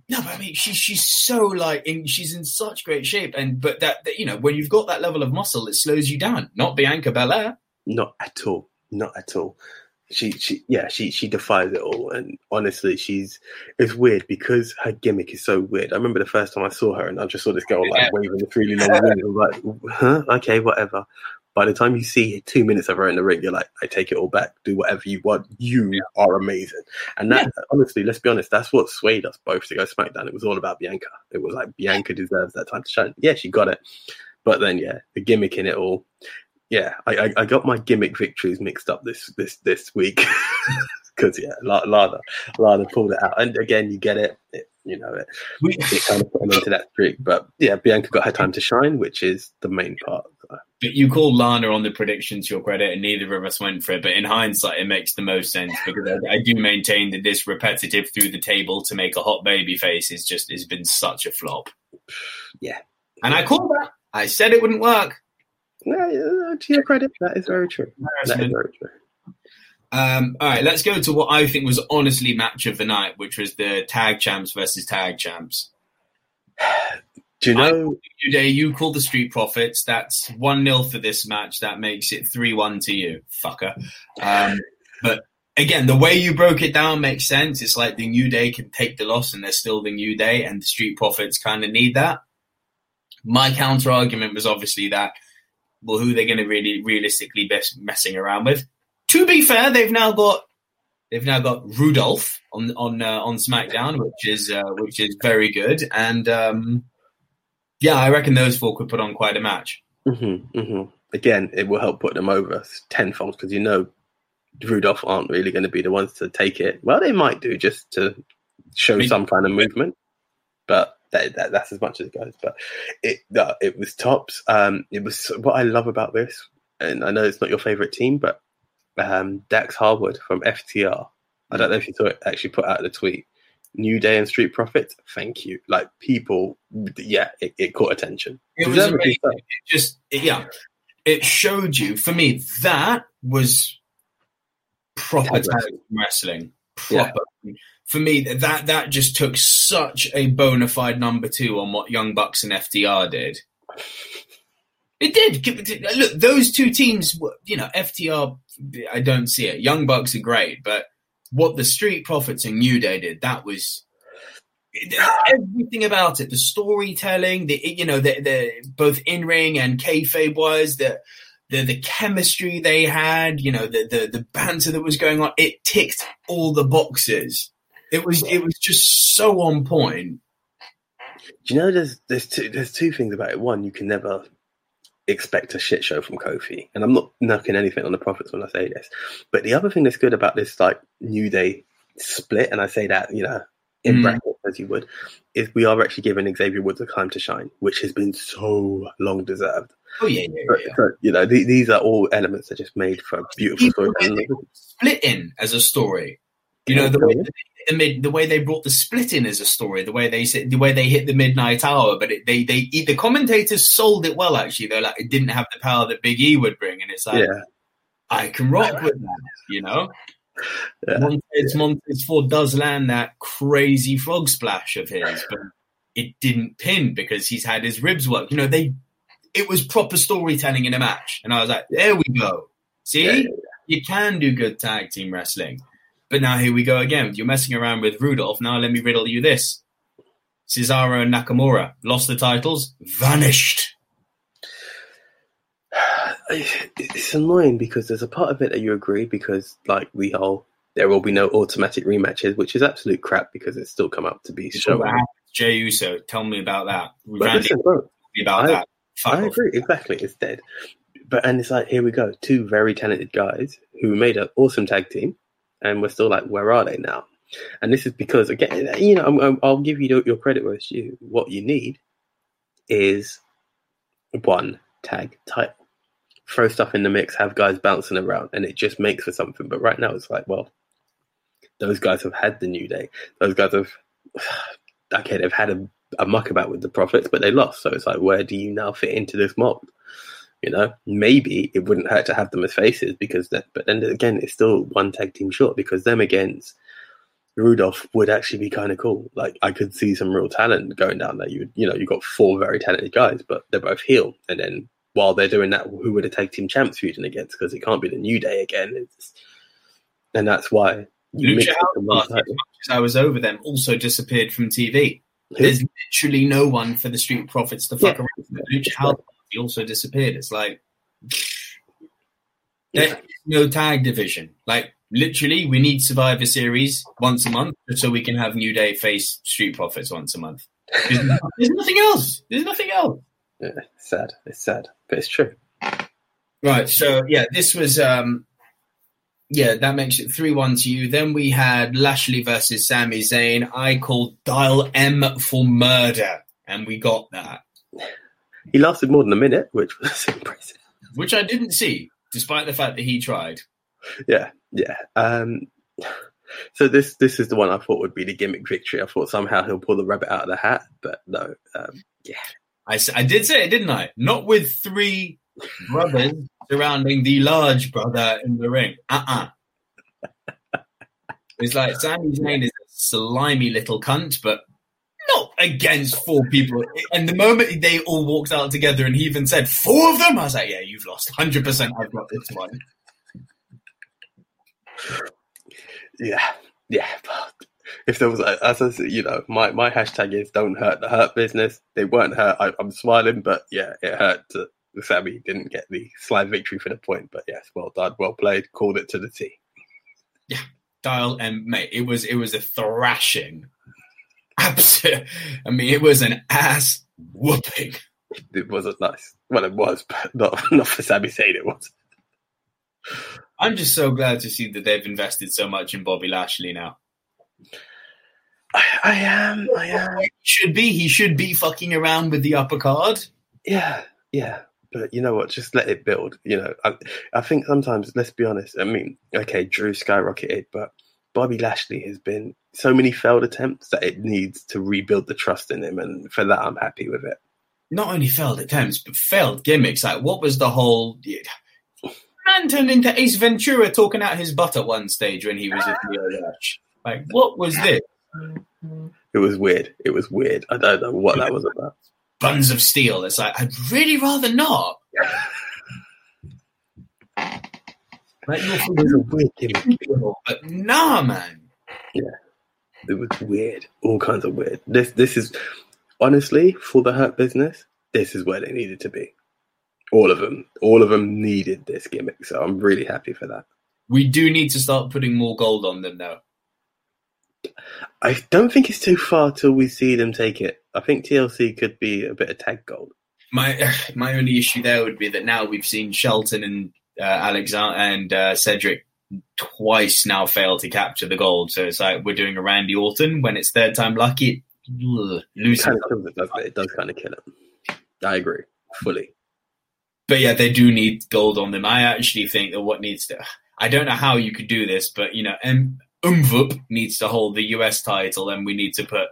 Speaker 4: no, but I mean, she's she's so like in, she's in such great shape, and but that, that you know when you've got that level of muscle, it slows you down. Not Bianca Belair.
Speaker 3: not at all, not at all. She, she, yeah, she, she defies it all. And honestly, she's, it's weird because her gimmick is so weird. I remember the first time I saw her and I just saw this girl like waving this really long wing. I was like, huh? Okay, whatever. By the time you see two minutes of her in the ring, you're like, I take it all back. Do whatever you want. You are amazing. And that, honestly, let's be honest, that's what swayed us both to go SmackDown. It was all about Bianca. It was like Bianca deserves that time to shine. Yeah, she got it. But then, yeah, the gimmick in it all. Yeah, I, I, I got my gimmick victories mixed up this this this week [laughs] because yeah, Lana Lana pulled it out, and again, you get it. it you know, it, it kind of put him into that streak. But yeah, Bianca got her time to shine, which is the main part.
Speaker 4: But you call Lana on the predictions to your credit, and neither of us went for it. But in hindsight, it makes the most sense because I, I do maintain that this repetitive through the table to make a hot baby face is just has been such a flop.
Speaker 3: Yeah,
Speaker 4: and I called that. I said it wouldn't work.
Speaker 3: Yeah, to your credit, that is very true. That is very true.
Speaker 4: Um, all right, let's go to what I think was honestly match of the night, which was the tag champs versus tag champs. [sighs]
Speaker 3: Do you know?
Speaker 4: Today, you call the Street Profits. That's 1 0 for this match. That makes it 3 1 to you, fucker. Um, but again, the way you broke it down makes sense. It's like the New Day can take the loss and they're still the New Day, and the Street Profits kind of need that. My counter argument was obviously that, well, who they're going to really realistically be messing around with to be fair, they've now got they've now got Rudolph on on uh, on SmackDown, which is uh, which is very good, and um, yeah, I reckon those four could put on quite a match.
Speaker 3: Mm-hmm, mm-hmm. Again, it will help put them over tenfold because you know Rudolph aren't really going to be the ones to take it. Well, they might do just to show some kind of movement, but that, that, that's as much as it goes. But it uh, it was tops. Um, it was what I love about this, and I know it's not your favorite team, but um, Dax Harwood from FTR. I don't know if you saw it actually put out the tweet. New Day and Street Profits, thank you. Like people, yeah, it, it caught attention.
Speaker 4: It was amazing. It just, yeah, it showed you. For me, that was proper tag wrestling. Proper. Yeah. For me, that that just took such a bona fide number two on what Young Bucks and FTR did. It did. Look, those two teams, you know, FTR I don't see it. Young Bucks are great, but what the Street Profits and New Day did, that was everything about it. The storytelling, the you know, the, the both in ring and kayfabe wise, the the the chemistry they had, you know, the, the the banter that was going on, it ticked all the boxes. It was it was just so on point.
Speaker 3: Do you know there's there's two there's two things about it. One, you can never expect a shit show from Kofi. And I'm not knocking anything on the Profits when I say this. But the other thing that's good about this like New Day split, and I say that, you know, in mm. brackets as you would, is we are actually giving Xavier Woods a time to shine, which has been so long deserved.
Speaker 4: Oh yeah, yeah, yeah.
Speaker 3: But, you know, th- these are all elements that just made for beautiful story.
Speaker 4: Split in as a story. You know, the way the mid, the way they brought the split in as a story, the way they said, the way they hit the midnight hour, but it, they they the commentators sold it well. Actually, they're like it didn't have the power that Big E would bring, and it's like
Speaker 3: yeah.
Speaker 4: I can rock with that, you know. Yeah. Montez Montez Ford does land that crazy frog splash of his, but it didn't pin because he's had his ribs work. You know, they it was proper storytelling in a match, and I was like, there we go. See, yeah, yeah, you can do good tag team wrestling. But now here we go again. You're messing around with Rudolph. Now let me riddle you this. Cesaro and Nakamura lost the titles, vanished. [sighs]
Speaker 3: It's annoying because there's a part of it that you agree because, like, the whole there will be no automatic rematches, which is absolute crap because it's still come up to be shown.
Speaker 4: Jey Uso, tell me about that. Randy, listen, bro, about
Speaker 3: I,
Speaker 4: that.
Speaker 3: Fuck I off. agree, exactly. It's dead. But and it's like here we go, two very talented guys who made an awesome tag team and we're still like, where are they now? And this is because again, you know, i will give you your credit where it's due. What you need is one tag title. Throw stuff in the mix, have guys bouncing around, and it just makes for something. But right now, it's like, well, those guys have had the new day. Those guys have, [sighs] okay, they've had a, a muck about with the profits, but they lost. So it's like, where do you now fit into this mold? You know, maybe it wouldn't hurt to have them as faces because that, but then again, it's still one tag team short because them against Rudolph would actually be kind of cool. Like I could see some real talent going down there. You you know, you got four very talented guys, but they're both heel, and then while they're doing that, who would the tag team champs feuding against? Because it can't be the New Day again. It's, and that's why
Speaker 4: Lucha House
Speaker 3: to one
Speaker 4: Party, as much as I was over them, also disappeared from TV. There's literally no one for the Street Profits to fuck
Speaker 3: Yeah.
Speaker 4: around. with. Lucha House Party also disappeared. It's like there's no tag division. Like literally, we need Survivor Series once a month so we can have New Day face Street Profits once a month. There's, [laughs] there's nothing else. There's nothing else.
Speaker 3: Yeah, it's sad. It's sad, but it's true.
Speaker 4: Right. So yeah, this was um yeah, that makes it three one to you. Then we had Lashley versus Sami Zayn. I called Dial M for murder, and we got that, [laughs]
Speaker 3: He lasted more than a minute, which [laughs] was impressive.
Speaker 4: which I didn't see, despite the fact that he tried.
Speaker 3: Yeah, yeah. Um, [sighs] so this this is the one I thought would be the gimmick victory. I thought somehow he'll pull the rabbit out of the hat, but no. Um, yeah,
Speaker 4: I did say it, didn't I? Not with three brothers surrounding the large brother in the ring. Uh uh [laughs] It's like Sami Zayn is a slimy little cunt, but not against four people. And the moment they all walked out together and he even said, Four of them? I was like, Yeah, you've lost. 100% I've got this one.
Speaker 3: yeah, yeah. But if there was, as I said, you know, my, my hashtag is don't hurt the hurt business. They weren't hurt. I, I'm smiling, but yeah, it hurt. To, Sami didn't get the slide victory for the point, but yes, well done, well played, called it to the T.
Speaker 4: Yeah, dial and mate, it was it was a thrashing. Absolutely. I mean, it was an ass whooping.
Speaker 3: It wasn't nice. Well, it was, but not not for Sami saying it was.
Speaker 4: I'm just so glad to see that they've invested so much in Bobby Lashley now.
Speaker 3: I, I am, I am.
Speaker 4: Should be. He should be fucking around with the upper card.
Speaker 3: Yeah, yeah. But you know what? Just let it build. You know, I, I think sometimes, let's be honest. I mean, okay, Drew skyrocketed, but Bobby Lashley has been so many failed attempts that it needs to rebuild the trust in him, and for that, I'm happy with it.
Speaker 4: Not only failed attempts, but failed gimmicks. Like, what was the whole. Man turned into Ace Ventura talking out his butt at one stage when he was at the Rush. Like, what was this?
Speaker 3: It was weird. It was weird. I don't know what that was about.
Speaker 4: Buns of steel. It's like, I'd really rather not. [laughs] Like,
Speaker 3: It was a weird gimmick.
Speaker 4: But nah, man.
Speaker 3: Yeah, It was weird. All kinds of weird. This this is honestly for the hurt business. This is where they needed to be. All of them. All of them needed this gimmick. So I'm really happy for that.
Speaker 4: We do need to start putting more gold on them, though.
Speaker 3: I don't think it's too far till we see them take it. I think TLC could be a bit of tag gold.
Speaker 4: My [sighs] my only issue there would be that now we've seen Shelton and uh, Alexander and uh, Cedric twice now fail to capture the gold. So it's like we're doing a Randy Orton when it's third time lucky. Ugh,
Speaker 3: It kind of it, doesn't it? Does kind of kill it. I agree fully.
Speaker 4: But yeah, they do need gold on them. I actually think that what needs to. I don't know how you could do this, but you know, um, Umvup needs to hold the US title, and we need to put.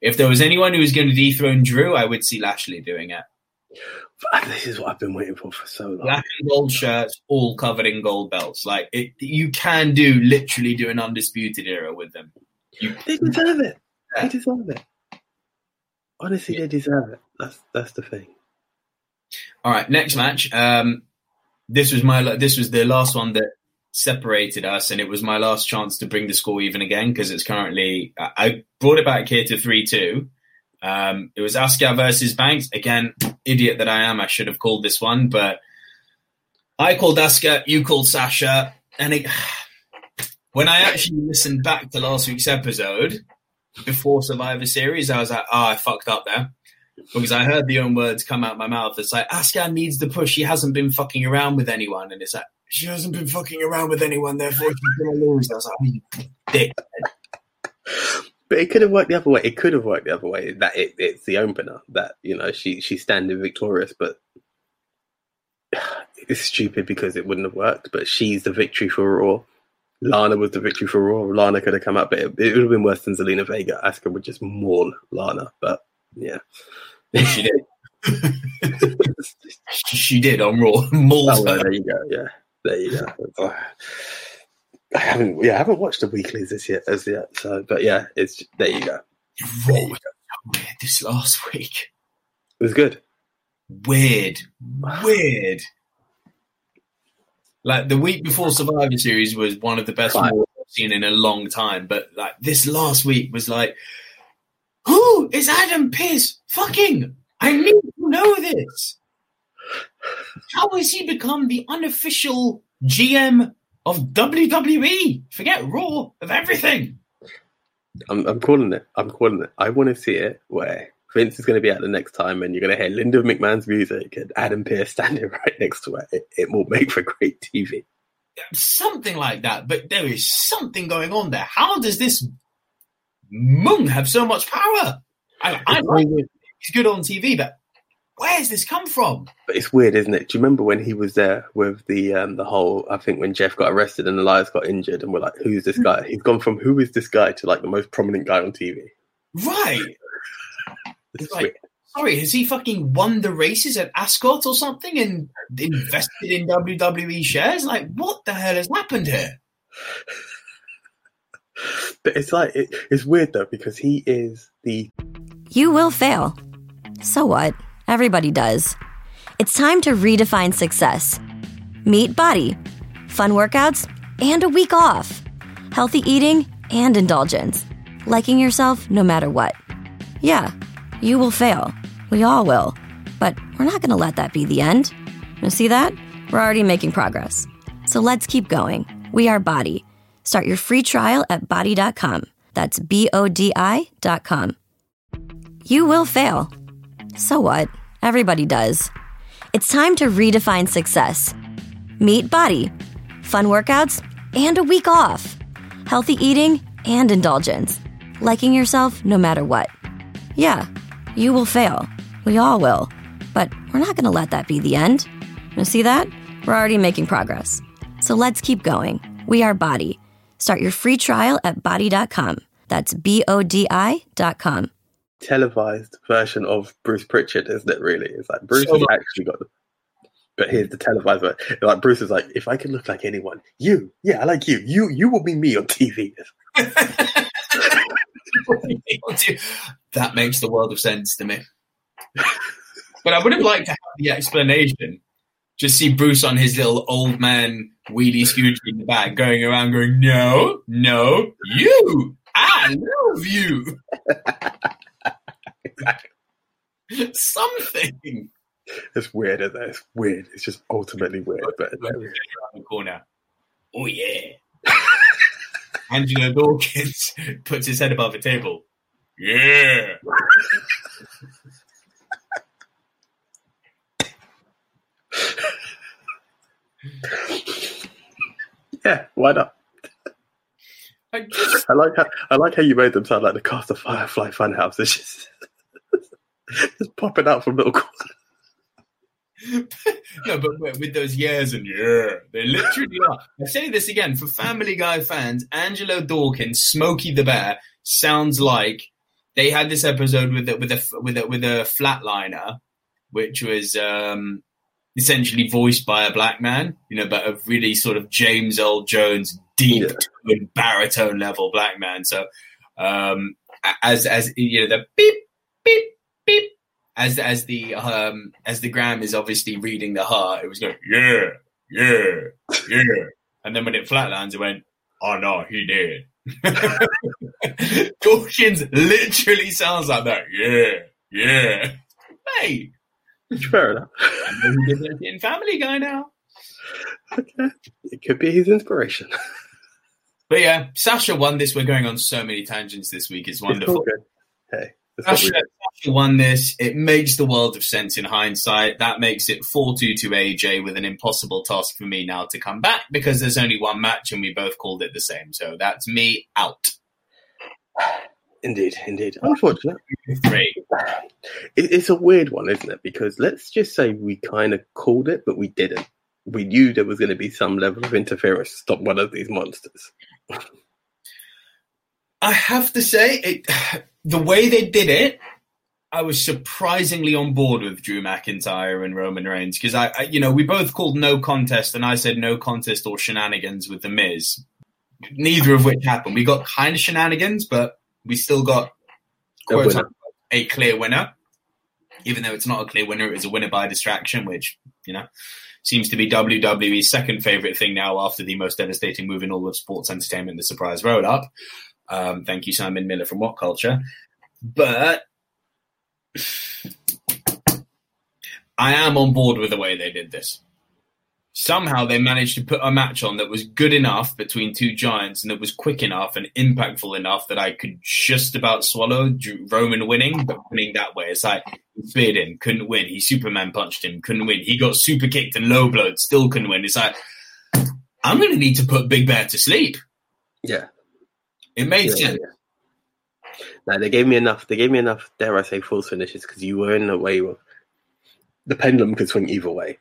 Speaker 4: If there was anyone who was going to dethrone Drew, I would see Lashley doing it.
Speaker 3: This is what I've been waiting for for so long.
Speaker 4: black and gold shirts, all covered in gold belts. Like it, you can do literally do an undisputed era with them. You,
Speaker 3: They deserve it.
Speaker 4: Yeah.
Speaker 3: They deserve it. Honestly, they deserve it. That's that's the thing.
Speaker 4: all right, next match. Um, this was my this was the last one that separated us, and it was my last chance to bring the score even again because it's currently I I brought it back here to three two. Um, it was Asuka versus Banks again. Idiot that I am, I should have called this one, but I called Asuka, you called Sasha, and it, [sighs] when I actually listened back to last week's episode before Survivor Series, I was like, oh, I fucked up there. Because I heard the own words come out my mouth. It's like, Asuka needs the push. She hasn't been fucking around with anyone. And it's like, she hasn't been fucking around with anyone, therefore she's going to lose. I was like, oh, you dick.
Speaker 3: But it could have worked the other way. It could have worked the other way. That it, it's the opener that you know she she's standing victorious, but [sighs] it's stupid because it wouldn't have worked. But she's the victory for Raw. Lana was the victory for Raw. Lana could have come out, but it, it would have been worse than Zelina Vega. Asuka would just maul Lana, but yeah.
Speaker 4: She did. [laughs] she did on Raw. [laughs] Mauled
Speaker 3: Oh, well,
Speaker 4: her.
Speaker 3: there you go. Yeah, there you go. Oh. I haven't, yeah, I haven't watched the weeklies this yet, as yet. So, but yeah, it's there you go.
Speaker 4: Was so weird this last week.
Speaker 3: It was good.
Speaker 4: weird, weird. Like the week before Survivor Series was one of the best I've seen in a long time, but like this last week was like, who is Adam Pearce? Fucking, I need to know this. How has he become the unofficial GM of WWE? Forget Raw of everything.
Speaker 3: I'm, I'm calling it. I'm calling it. I want to see it where Vince is going to be at the next time and you're going to hear Linda McMahon's music and Adam Pearce standing [laughs] right next to it. It, it will make for great TV.
Speaker 4: something like that. But there is something going on there. How does this Mung have so much power? I, I like he's good on TV, but where's this come from?
Speaker 3: But it's weird, isn't it? Do you remember when he was there with the um, the whole? I think when Jeff got arrested and Elias got injured, and we're like, "Who's this guy?" He's gone from "Who is this guy?" to like the most prominent guy on TV.
Speaker 4: Right. [laughs]
Speaker 3: It's
Speaker 4: Like-
Speaker 3: weird.
Speaker 4: Sorry, has he fucking won the races at Ascot or something and invested in WWE shares? Like, what the hell has happened here? [laughs]
Speaker 3: But it's like it, it's weird though because he is the
Speaker 6: You will fail. So what? Everybody does. It's time to redefine success. Meet BODi. Fun workouts and a week off. Healthy eating and indulgence. Liking yourself no matter what. Yeah, you will fail. We all will. But we're not going to let that be the end. You see that? We're already making progress. So let's keep going. We are BODi. Start your free trial at bodi.com. That's B O D I.com. You will fail. So what? Everybody does. It's time to redefine success. Meet BODi. Fun workouts and a week off. Healthy eating and indulgence. Liking yourself no matter what. Yeah, you will fail. We all will. But we're not going to let that be the end. You see that? We're already making progress. So let's keep going. We are BODi. Start your free trial at bodi.com. That's B O D I.com.
Speaker 3: televised version of Bruce Pritchard, isn't it? Really, it's like Bruce
Speaker 4: So
Speaker 3: has actually got. The, but here's the televised version. Like Bruce is like, if I could look like anyone, you, yeah, I like you. You, you will be me on TV. [laughs]
Speaker 4: that makes the world of sense to me. But I would have liked to have the explanation. Just see Bruce on his little old man wheelie scooter in the back, going around, going, "No, no, you, I love you." [laughs] [laughs] Something.
Speaker 3: It's weird, isn't it? It's weird. It's just ultimately weird. But
Speaker 4: around the corner. Oh yeah. [laughs] Angelo Dawkins [laughs] puts his head above the table. Yeah.
Speaker 3: yeah, why not?
Speaker 4: I just
Speaker 3: I like how I like how you made them sound like the cast of Firefly Funhouse. It's just just popping out from little corners. [laughs]
Speaker 4: no, but with those years and yeah, they literally are. I say this again for Family Guy fans. Angelo Dawkins, Smokey the Bear, sounds like they had this episode with a, with a with a with a flatliner, which was um, essentially voiced by a black man. You know, but a really sort of James Earl Jones deep
Speaker 3: Yeah.
Speaker 4: baritone level black man. So um, as as you know the beep beep as as the um as the gram is obviously reading the heart, it was going yeah yeah yeah, and then when it flatlands, it went oh no he did. [laughs] Dawkins literally sounds like that. Yeah yeah. Hey,
Speaker 3: Fair enough.
Speaker 4: I know who in Family Guy now.
Speaker 3: Okay. It could be his inspiration.
Speaker 4: But yeah, Sasha won this. We're going on so many tangents this week. It's
Speaker 3: It's
Speaker 4: wonderful.
Speaker 3: good. Hey,
Speaker 4: Sasha,
Speaker 3: we do.
Speaker 4: Sasha won this. It makes the world of sense in hindsight. That makes it 4 2 to AJ with an impossible task for me now to come back because there's only one match and we both called it the same. So that's me out. [sighs]
Speaker 3: Indeed, indeed. Unfortunate.
Speaker 4: Three.
Speaker 3: It, it's a weird one, isn't it? Because let's just say we kind of called it, but we didn't. We knew there was going to be some level of interference to stop one of these monsters.
Speaker 4: I have to say, it, [sighs] the way they did it, I was surprisingly on board with Drew McIntyre and Roman Reigns because I, I, you know, we both called no contest, and I said no contest or shenanigans with the Miz. Neither of which happened. We got kind of shenanigans, but we still got
Speaker 3: A
Speaker 4: quote unquote, a clear winner. even though it's not a clear winner, it was a winner by distraction, which you know seems to be WWE's second favorite thing now after the most devastating move in all of sports entertainment, the surprise roll up. Um, thank you, Simon Miller from What Culture. But I am on board with the way they did this. Somehow they managed to put a match on that was good enough between two giants and that was quick enough and impactful enough that I could just about swallow Roman winning, but winning that way. It's like he speared him, couldn't win. He Superman punched him, couldn't win. He got super kicked and low blowed, still couldn't win. It's like I'm going to need to put Big Bear to sleep.
Speaker 3: Yeah,
Speaker 4: It made
Speaker 3: Yeah,
Speaker 4: sense.
Speaker 3: No, they gave me enough. They gave me enough. Dare I say, false finishes because you were in a way where the pendulum could swing either way,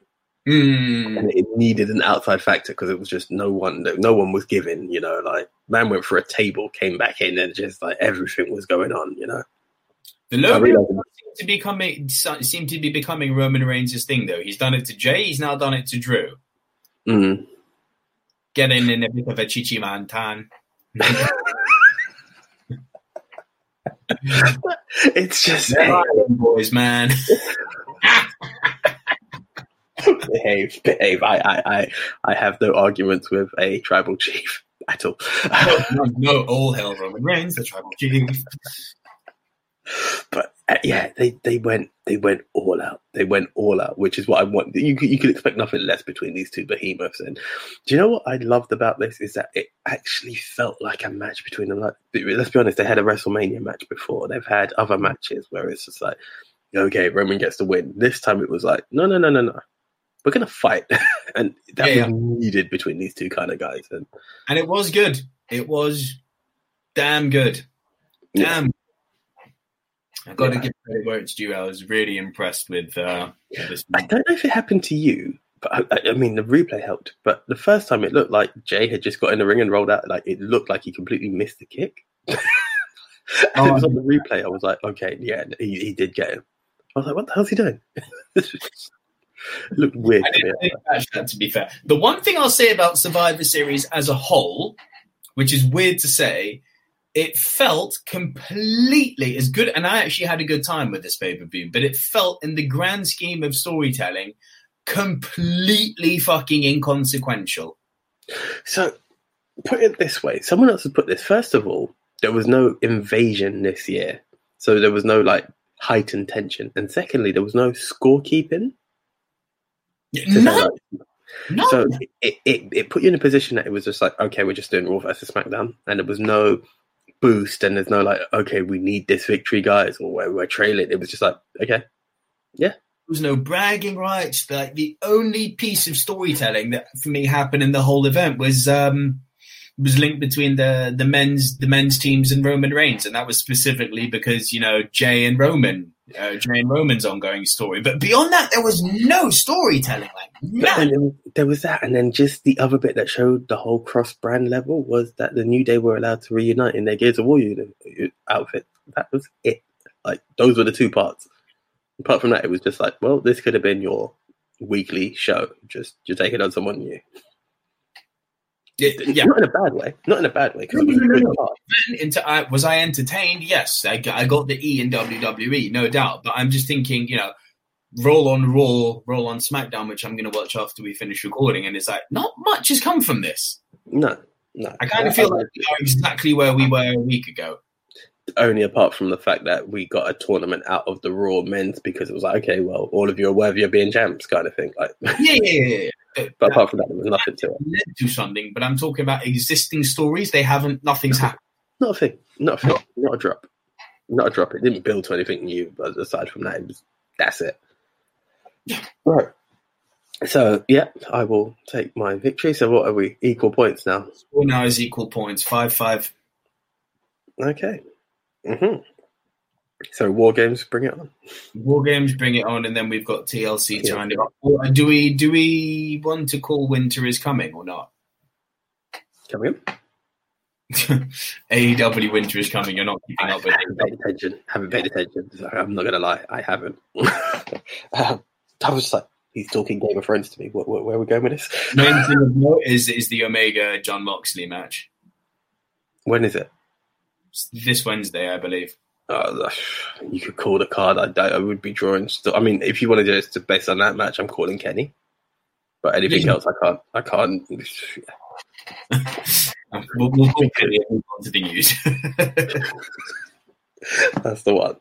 Speaker 4: Mm.
Speaker 3: and it needed an outside factor because it was just no one. No one was giving. You know, like man went for a table, came back in, and just like everything was going on. You know,
Speaker 4: The low to becoming seemed to be becoming Roman Reigns' thing though. He's done it to Jey. He's now done it to Drew.
Speaker 3: mm,
Speaker 4: Getting in a bit of a chichi man tan. [laughs] [laughs]
Speaker 3: it's just
Speaker 4: They're boys, man.
Speaker 3: behave, behave. I, I, I, I have no arguments with a tribal chief at all.
Speaker 4: no, no, all hell Roman Reigns, the tribal chief.
Speaker 3: but Uh, yeah, they, they went they went all out. They went all out, which is what I want. You could, you could expect nothing less between these two behemoths. And do you know what I loved about this is that it actually felt like a match between them. Like, let's be honest, they had a WrestleMania match before. They've had other matches where it's just like, okay, Roman gets the win. This time it was like, no, no, no, no, no. We're gonna fight, [laughs] and that
Speaker 4: Yeah,
Speaker 3: was needed between these two kind of guys. And
Speaker 4: And it was good. It was damn good.
Speaker 3: Yeah.
Speaker 4: I've got
Speaker 3: Yeah.
Speaker 4: to give credit where it's due. I was really impressed with uh, this.
Speaker 3: I don't know if it happened to you, but I, I- mean, the replay helped. But the first time, it looked like Jey had just got in the ring and rolled out. Like it looked like he completely missed the kick. [laughs] and it was on the replay. I was like, okay, yeah, he, he did get him. I was like, what the hell's he doing? [laughs] it looked weird.
Speaker 4: I didn't think that, to be fair. The one thing I'll say about Survivor Series as a whole, which is weird to say, it felt completely as good, and I actually had a good time with this pay per view, but it felt, in the grand scheme of storytelling, completely fucking inconsequential.
Speaker 3: So, put it this way: someone else has put this. First of all, there was no invasion this year, so there was no like heightened tension. And secondly, there was no scorekeeping. to
Speaker 4: No,
Speaker 3: like,
Speaker 4: no.
Speaker 3: So it, it, it put you in a position that it was just like, okay, we're just doing Raw versus SmackDown, and there was no boost, and there's no like, okay, we need this victory, guys, or we're, we're trailing. It was just like, okay, yeah.
Speaker 4: There was no bragging rights. Like the only piece of storytelling that for me happened in the whole event was um was linked between the the men's the men's teams and Roman Reigns, and that was specifically because you know Jey and Roman, uh, Jey and Roman's ongoing story. But beyond that, there was no storytelling. Like
Speaker 3: then there was that, and then just the other bit that showed the whole cross brand level was that the New Day were allowed to reunite in their Gears of War outfit. That was it. Like those were the two parts. Apart from that, it was just like, well, this could have been your weekly show. Just you take it on someone new.
Speaker 4: Yeah, yeah.
Speaker 3: Not in a bad way. Not in a bad way.
Speaker 4: No,
Speaker 3: was
Speaker 4: no, no,
Speaker 3: good
Speaker 4: no.
Speaker 3: part.
Speaker 4: Into, I, was I entertained? Yes, I, got- I got the E in WWE, no doubt. But I'm just thinking, you know, roll on Raw, roll on SmackDown, which I'm going to watch after we finish recording, and it's like not much has come from this.
Speaker 3: No, no.
Speaker 4: I kind of feel like we are exactly where we were a week ago.
Speaker 3: only apart from the fact that we got a tournament out of the Raw men's because it was like, okay, well, all of you are worthy of being champs, kind of thing. Like,
Speaker 4: Yeah, yeah, yeah. But,
Speaker 3: apart from that, there was nothing to it.
Speaker 4: led to something. But I'm talking about existing stories. They haven't. Nothing's happened.
Speaker 3: Not a thing. Not a thing. Not a drop. Not a drop. It didn't build to anything new. But aside from that, it was that's it. Right. So yeah, I will take my victory. So what are we? Equal points now.
Speaker 4: All now is equal points. Five five.
Speaker 3: Okay. hmm So war games, bring it on.
Speaker 4: War games, bring it on, and then we've got TLC to
Speaker 3: Yeah.
Speaker 4: round it up. Do we do we want to call Winter is coming or not?
Speaker 3: Coming. [laughs]
Speaker 4: AEW Winter is coming. You're not keeping
Speaker 3: I
Speaker 4: up with
Speaker 3: haven't paid
Speaker 4: it.
Speaker 3: attention. Haven't paid attention. So I'm not gonna lie. I haven't. [laughs] um, I was just like, he's talking Game of Thrones to me. Where, where, where are we going with this?
Speaker 4: Main thing of note is is the Omega Jon Moxley match
Speaker 3: When is it?
Speaker 4: It's this Wednesday, I believe.
Speaker 3: Uh, you could call the card. I, I would be drawing. Still, I mean, if you want to do it based on that match, I'm calling Kenny. But anything else, I can't. I can't. [laughs]
Speaker 4: we'll, we'll talk Kenny and move on to the news. [laughs]
Speaker 3: That's the one.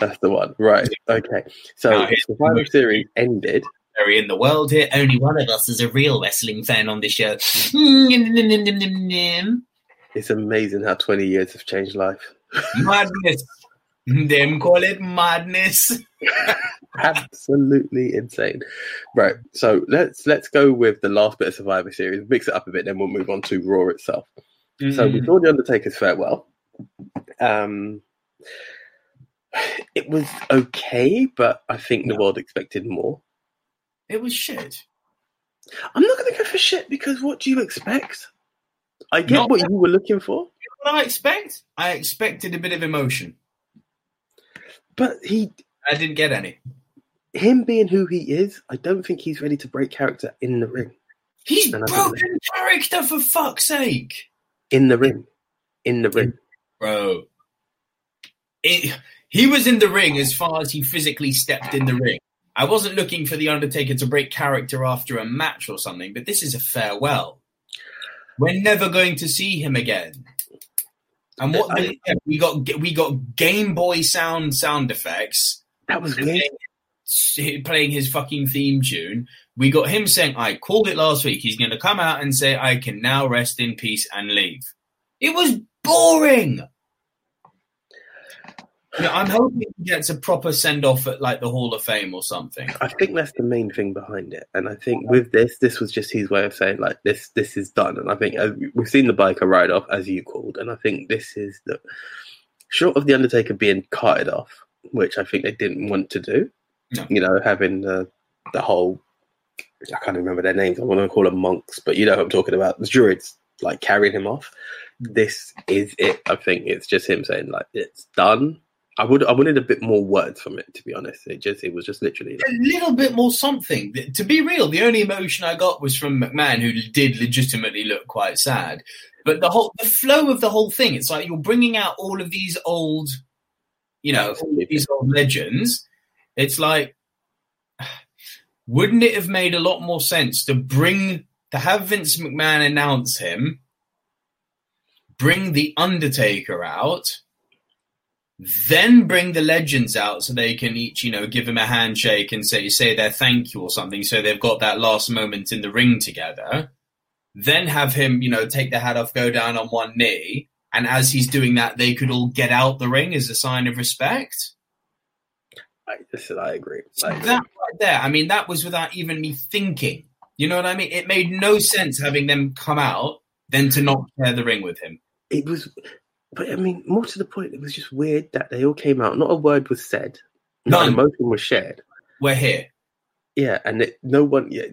Speaker 3: That's the one. Right. Okay. So
Speaker 4: Now, here's the
Speaker 3: Survivor
Speaker 4: most-
Speaker 3: Series ended.
Speaker 4: Very in the world here. Only one of us is a real wrestling fan on this show.
Speaker 3: It's amazing how 20 years have changed life.
Speaker 4: madness. Them call it madness. [laughs]
Speaker 3: Absolutely insane. Right. So let's let's go with the last bit of Survivor Series. Mix it up a bit, then we'll move on to Raw itself. So we saw the Undertaker's farewell. Um, it was okay, but I think the world expected more.
Speaker 4: It was shit.
Speaker 3: I'm not going to go for shit because what do you expect? I get
Speaker 4: Not-
Speaker 3: what you were looking for,
Speaker 4: What I expect? I expected a bit of emotion.
Speaker 3: But he,
Speaker 4: I didn't get any.
Speaker 3: him being who he is, I don't think he's ready to break character in the ring.
Speaker 4: He's
Speaker 3: And
Speaker 4: broken character for fuck's sake.
Speaker 3: In the ring, in the ring.
Speaker 4: Bro. It, he was in the ring as far as he physically stepped in the ring. I wasn't looking for The Undertaker to break character after a match or something, but this is a farewell. We're never going to see him again. And what
Speaker 3: I-
Speaker 4: we got we got Game Boy sound sound effects
Speaker 3: That was
Speaker 4: playing, playing his fucking theme tune. We got him saying, "I called it last week." He's going to come out and say, "I can now rest in peace and leave." It was boring. Know, I'm hoping he gets a proper send off at like the Hall of Fame or something.
Speaker 3: I think that's the main thing behind it, and I think with this, this was just his way of saying like this, this is done. And I think as we've seen the biker ride off, as you called, and I think this is the short of the Undertaker being carted off, which I think they didn't want to do.
Speaker 4: No.
Speaker 3: You know, having the the whole I can't remember their names. I want to call them monks, but you know what I'm talking about. The druids like carrying him off. This is it. I think it's just him saying like it's done. I would I wanted a bit more words from it to be honest. It just it was just literally like,
Speaker 4: A little bit more something. To be real, the only emotion I got was from McMahon, who did legitimately look quite sad. But the whole the flow of the whole thing, it's like you're bringing out all of these old, you know, these old legends. It's like, wouldn't it have made a lot more sense to bring to have Vince McMahon announce him, bring the Undertaker out, then bring the legends out so they can each, you know, give him a handshake and say say their thank you or something, so they've got that last moment in the ring together. Then have him, you know, take the hat off, go down on one knee, and as he's doing that, they could all get out the ring as a sign of respect.
Speaker 3: I, listen, I agree. I agree.
Speaker 4: That right there, I mean, that was without even me thinking. You know what I mean? It made no sense having them come out then to not share the ring with him.
Speaker 3: It was, but I mean, more to the point, it was just weird that they all came out. Not a word was said. Not
Speaker 4: None.
Speaker 3: emotion was shared.
Speaker 4: We're here.
Speaker 3: Yeah, and it, no one. Yeah,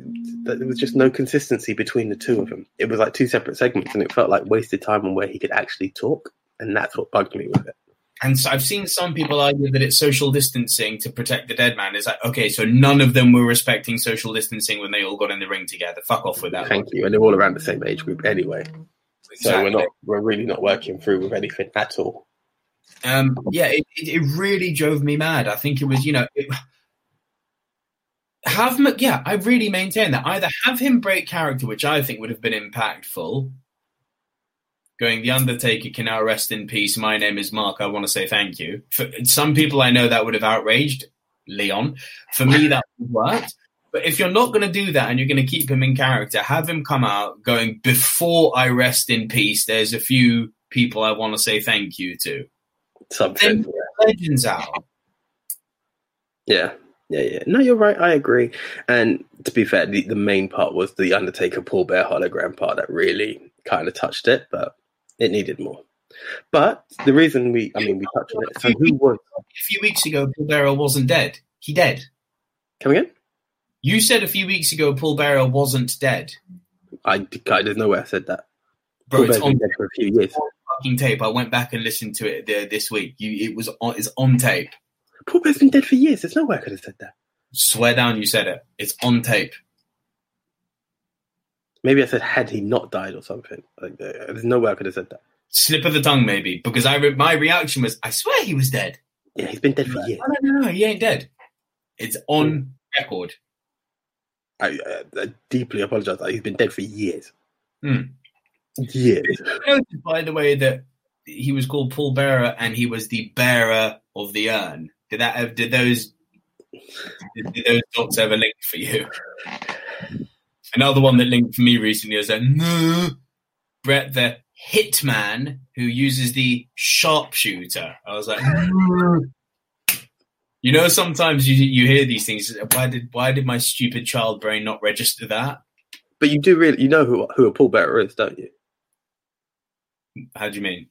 Speaker 3: there was just no consistency between the two of them. It was like two separate segments, and it felt like wasted time on where he could actually talk, and that's what bugged me with it.
Speaker 4: And so I've seen some people argue that it's social distancing to protect the dead man. It's like, okay, so none of them were respecting social distancing when they all got in the ring together. Fuck off with that.
Speaker 3: Thank you, and they're all around the same age group anyway, so we're not. We're really not working through with anything at all.
Speaker 4: Um, yeah, it, it, really drove me mad. I think it was, you know, it, have yeah, I really maintain that either have him break character, which I think would have been impactful. Going, the Undertaker can now rest in peace. My name is Mark. I want to say thank you. For some people, I know that would have outraged Leon. For me, that worked. But if you're not going to do that and you're going to keep him in character, have him come out going before I rest in peace. There's a few people I want to say thank you to.
Speaker 3: Something.
Speaker 4: Then legends out.
Speaker 3: Yeah, yeah, yeah. No, you're right. I agree. And to be fair, the, the main part was the Undertaker Paul Bearer hologram part that really kind of touched it, but it needed more. But the reason we, I mean, we touched on it. So who was
Speaker 4: A few weeks ago, Paul Bearer wasn't dead. He dead.
Speaker 3: come again?
Speaker 4: You said a few weeks ago Paul Bearer wasn't dead.
Speaker 3: I, I there's no way I said that.
Speaker 4: Bro,
Speaker 3: Paul
Speaker 4: it's on
Speaker 3: dead for a few years.
Speaker 4: fucking tape. I went back and listened to it there this week. You, it was on, it's on tape.
Speaker 3: Paul Bearer's been dead for years. There's no way I could have said that.
Speaker 4: Swear down, you said it. It's on tape.
Speaker 3: Maybe I said had he not died or something. Like, uh, there's no way I could have said that.
Speaker 4: Slip of the tongue, maybe, because I re- my reaction was, I swear he was dead.
Speaker 3: Yeah, he's been dead for years.
Speaker 4: No, no, no, no, he ain't dead. It's on record.
Speaker 3: I, uh, I deeply apologize. He's been dead for years.
Speaker 4: Hmm.
Speaker 3: Years.
Speaker 4: Noted, by the way, that he was called Paul Bearer and he was the bearer of the urn. Did that? Have, did those? Did, did those dots ever link for you? Another one that linked for me recently was that no, Brett the hitman who uses the sharpshooter. I was like, "No." [laughs] you know, sometimes you you hear these things. Why did why did my stupid child brain not register that?
Speaker 3: But you do really, you know who who a pallbearer is, don't you?
Speaker 4: How do you mean?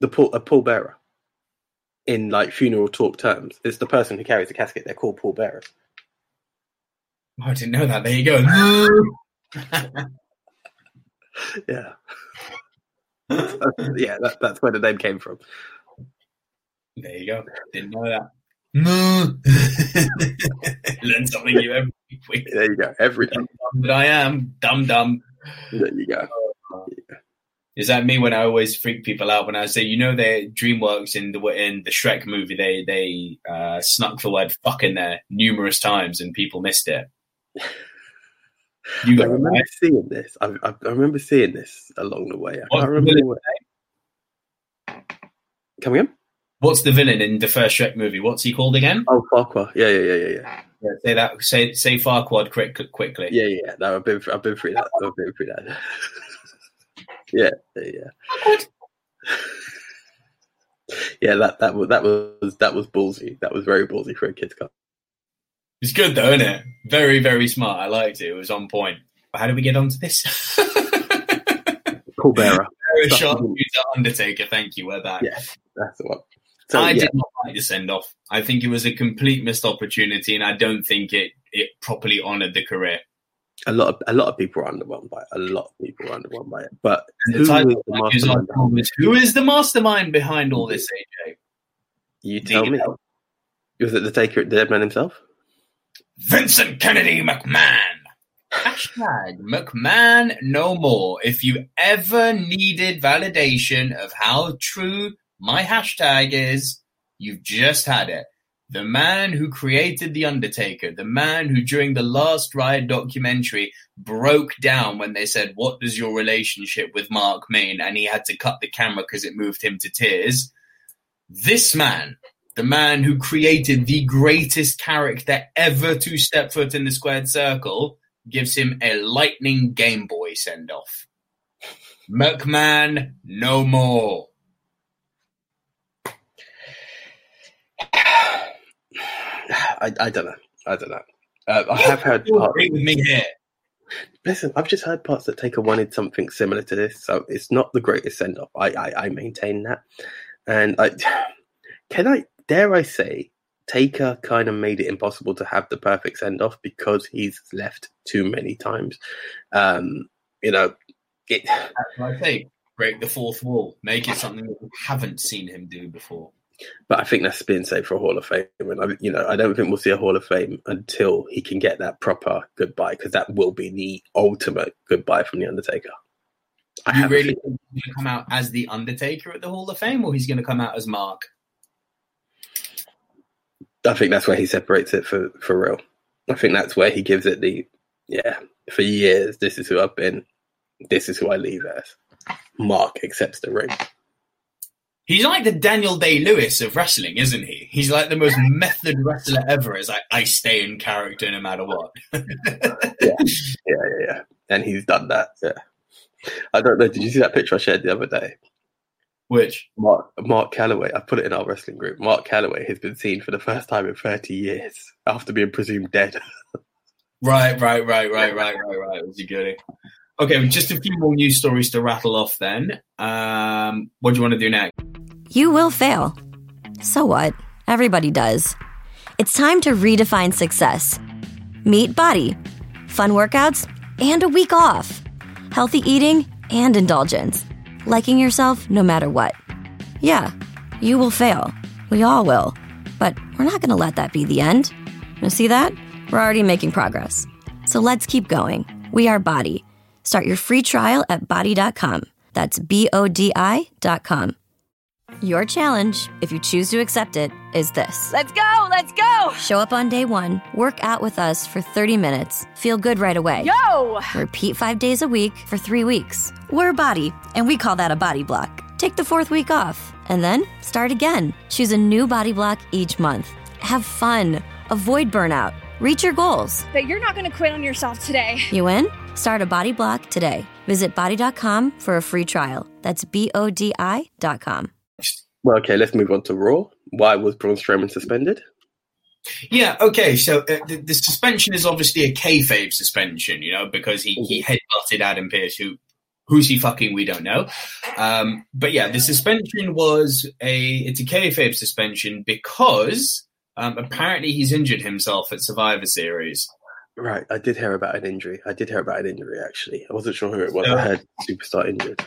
Speaker 3: The pall, a pallbearer. In like funeral talk terms, it's the person who carries the casket. They're called pallbearers.
Speaker 4: Oh, I didn't know that. There you go. [laughs] [laughs]
Speaker 3: Yeah. [laughs] yeah, that, that's where the name came from.
Speaker 4: There you go. Didn't know that. No. [laughs] Learn something new every week.
Speaker 3: There you go. Every time.
Speaker 4: Dumb that I am. Dumb, dumb.
Speaker 3: There you go.
Speaker 4: Is that me when I always freak people out when I say, you know, they DreamWorks in the in the Shrek movie, they they uh, snuck the word "fuck" in there numerous times and people missed it. You
Speaker 3: I remember
Speaker 4: right.
Speaker 3: seeing this. I, I, I remember seeing this along the way. I
Speaker 4: What's
Speaker 3: can't remember
Speaker 4: villain?
Speaker 3: what. Coming in?
Speaker 4: What's the villain in the first Shrek movie? What's he called again?
Speaker 3: Oh, Farquaad. Yeah, yeah, yeah, yeah, yeah.
Speaker 4: Yeah, say that. Say say Farquaad quick, quickly.
Speaker 3: Yeah, yeah. yeah. No, I've been, I've been through that. I've been through that. [laughs] yeah, yeah, yeah. Yeah, that that was that was that was ballsy. That was very ballsy for a kids club.
Speaker 4: It's good though, isn't it? Very very smart. I liked it. It was on point. But how did we get onto this? [laughs]
Speaker 3: Paul Bearer.
Speaker 4: Very sharp Undertaker. Thank you. We're back.
Speaker 3: Yeah, that's the one. So
Speaker 4: I
Speaker 3: yeah,
Speaker 4: did not like the send off. I think it was a complete missed opportunity, and I don't think it it properly honoured the career.
Speaker 3: a lot of a lot of people are underwhelmed by it. A lot of people are underwhelmed by it. But who is
Speaker 4: is
Speaker 3: mastermind?
Speaker 4: on- was, who is the mastermind behind all this, AJ?
Speaker 3: You tell me.
Speaker 4: out.
Speaker 3: Was it the taker, the dead man himself?
Speaker 4: Vincent Kennedy McMahon. Hashtag McMahon no more. If you ever needed validation of how true my hashtag is, you've just had it. The man who created The Undertaker, the man who during the Last Ride documentary broke down when they said, What is your relationship with Mark Main? And he had to cut the camera because it moved him to tears. This man, the man who created the greatest character ever to step foot in the squared circle, gives him a lightning Game Boy send off. McMahon, no more. [sighs]
Speaker 3: I, I don't know. I don't know. Uh, I have heard parts.
Speaker 4: agree with me here.
Speaker 3: Listen, I've just heard parts that Taker wanted something similar to this, so it's not the greatest send off. I, I I maintain that, and I [sighs] can I dare I say Taker kind of made it impossible to have the perfect send off because he's left too many times. Um, you know, it.
Speaker 4: That's what I say. Break the fourth wall. Make it something that we haven't seen him do before.
Speaker 3: But I think that's being safe for a Hall of Fame, and I, you know, I don't think we'll see a Hall of Fame until he can get that proper goodbye, because that will be the ultimate goodbye from the Undertaker. I
Speaker 4: you really think he's going to come out as the Undertaker at the Hall of Fame, or he's going to come out as Mark?
Speaker 3: I think that's where he separates it for for real. I think that's where he gives it the yeah. For years, this is who I've been. This is who I leave as. Mark accepts the ring.
Speaker 4: He's like the Daniel Day Lewis of wrestling, isn't he? He's like the most method wrestler ever. It's like I stay in character no matter what. [laughs]
Speaker 3: Yeah, yeah, yeah. And he's done that. Yeah. I don't know. Did you see that picture I shared the other day?
Speaker 4: Which
Speaker 3: Mark Mark Calaway. I put it in our wrestling group. Mark Calaway has been seen for the first time in thirty years after being presumed dead. [laughs]
Speaker 4: right, right, right, right, right, right, right. Was he good? Okay, just a few more news stories to rattle off. Then, um, what do you want to do next?
Speaker 6: You will fail. So what? Everybody does. It's time to redefine success. Meet BODi. Fun workouts and a week off. Healthy eating and indulgence. Liking yourself no matter what. Yeah, you will fail. We all will. But we're not going to let that be the end. You see that? We're already making progress. So let's keep going. We are BODi. Start your free trial at bodi.com. That's B O D I dot com. Your challenge, if you choose to accept it, is this
Speaker 7: Let's go, let's go!
Speaker 6: Show up on day one, work out with us for 30 minutes, feel good right away.
Speaker 7: Yo!
Speaker 6: Repeat five days a week for three weeks. We're a BODi, and we call that a BODi block. Take the fourth week off, and then start again. Choose a new BODi block each month. Have fun, avoid burnout, reach your goals.
Speaker 7: But you're not gonna quit on yourself today. [laughs]
Speaker 6: You win? Start a BODi block today. Visit bodi.com for a free trial. That's B O D I.com.
Speaker 3: Well, okay, let's move on to Raw. Why was Braun Strowman suspended?
Speaker 4: Yeah, okay. So uh, the, the suspension is obviously a kayfabe suspension, you know, because he, he headbutted Adam Pearce, who who's he fucking? We don't know. Um, but yeah, the suspension was a it's a kayfabe suspension because um, apparently he's injured himself at Survivor Series.
Speaker 3: Right, I did hear about an injury. I did hear about an injury actually. I wasn't sure who it was. I heard superstar injured.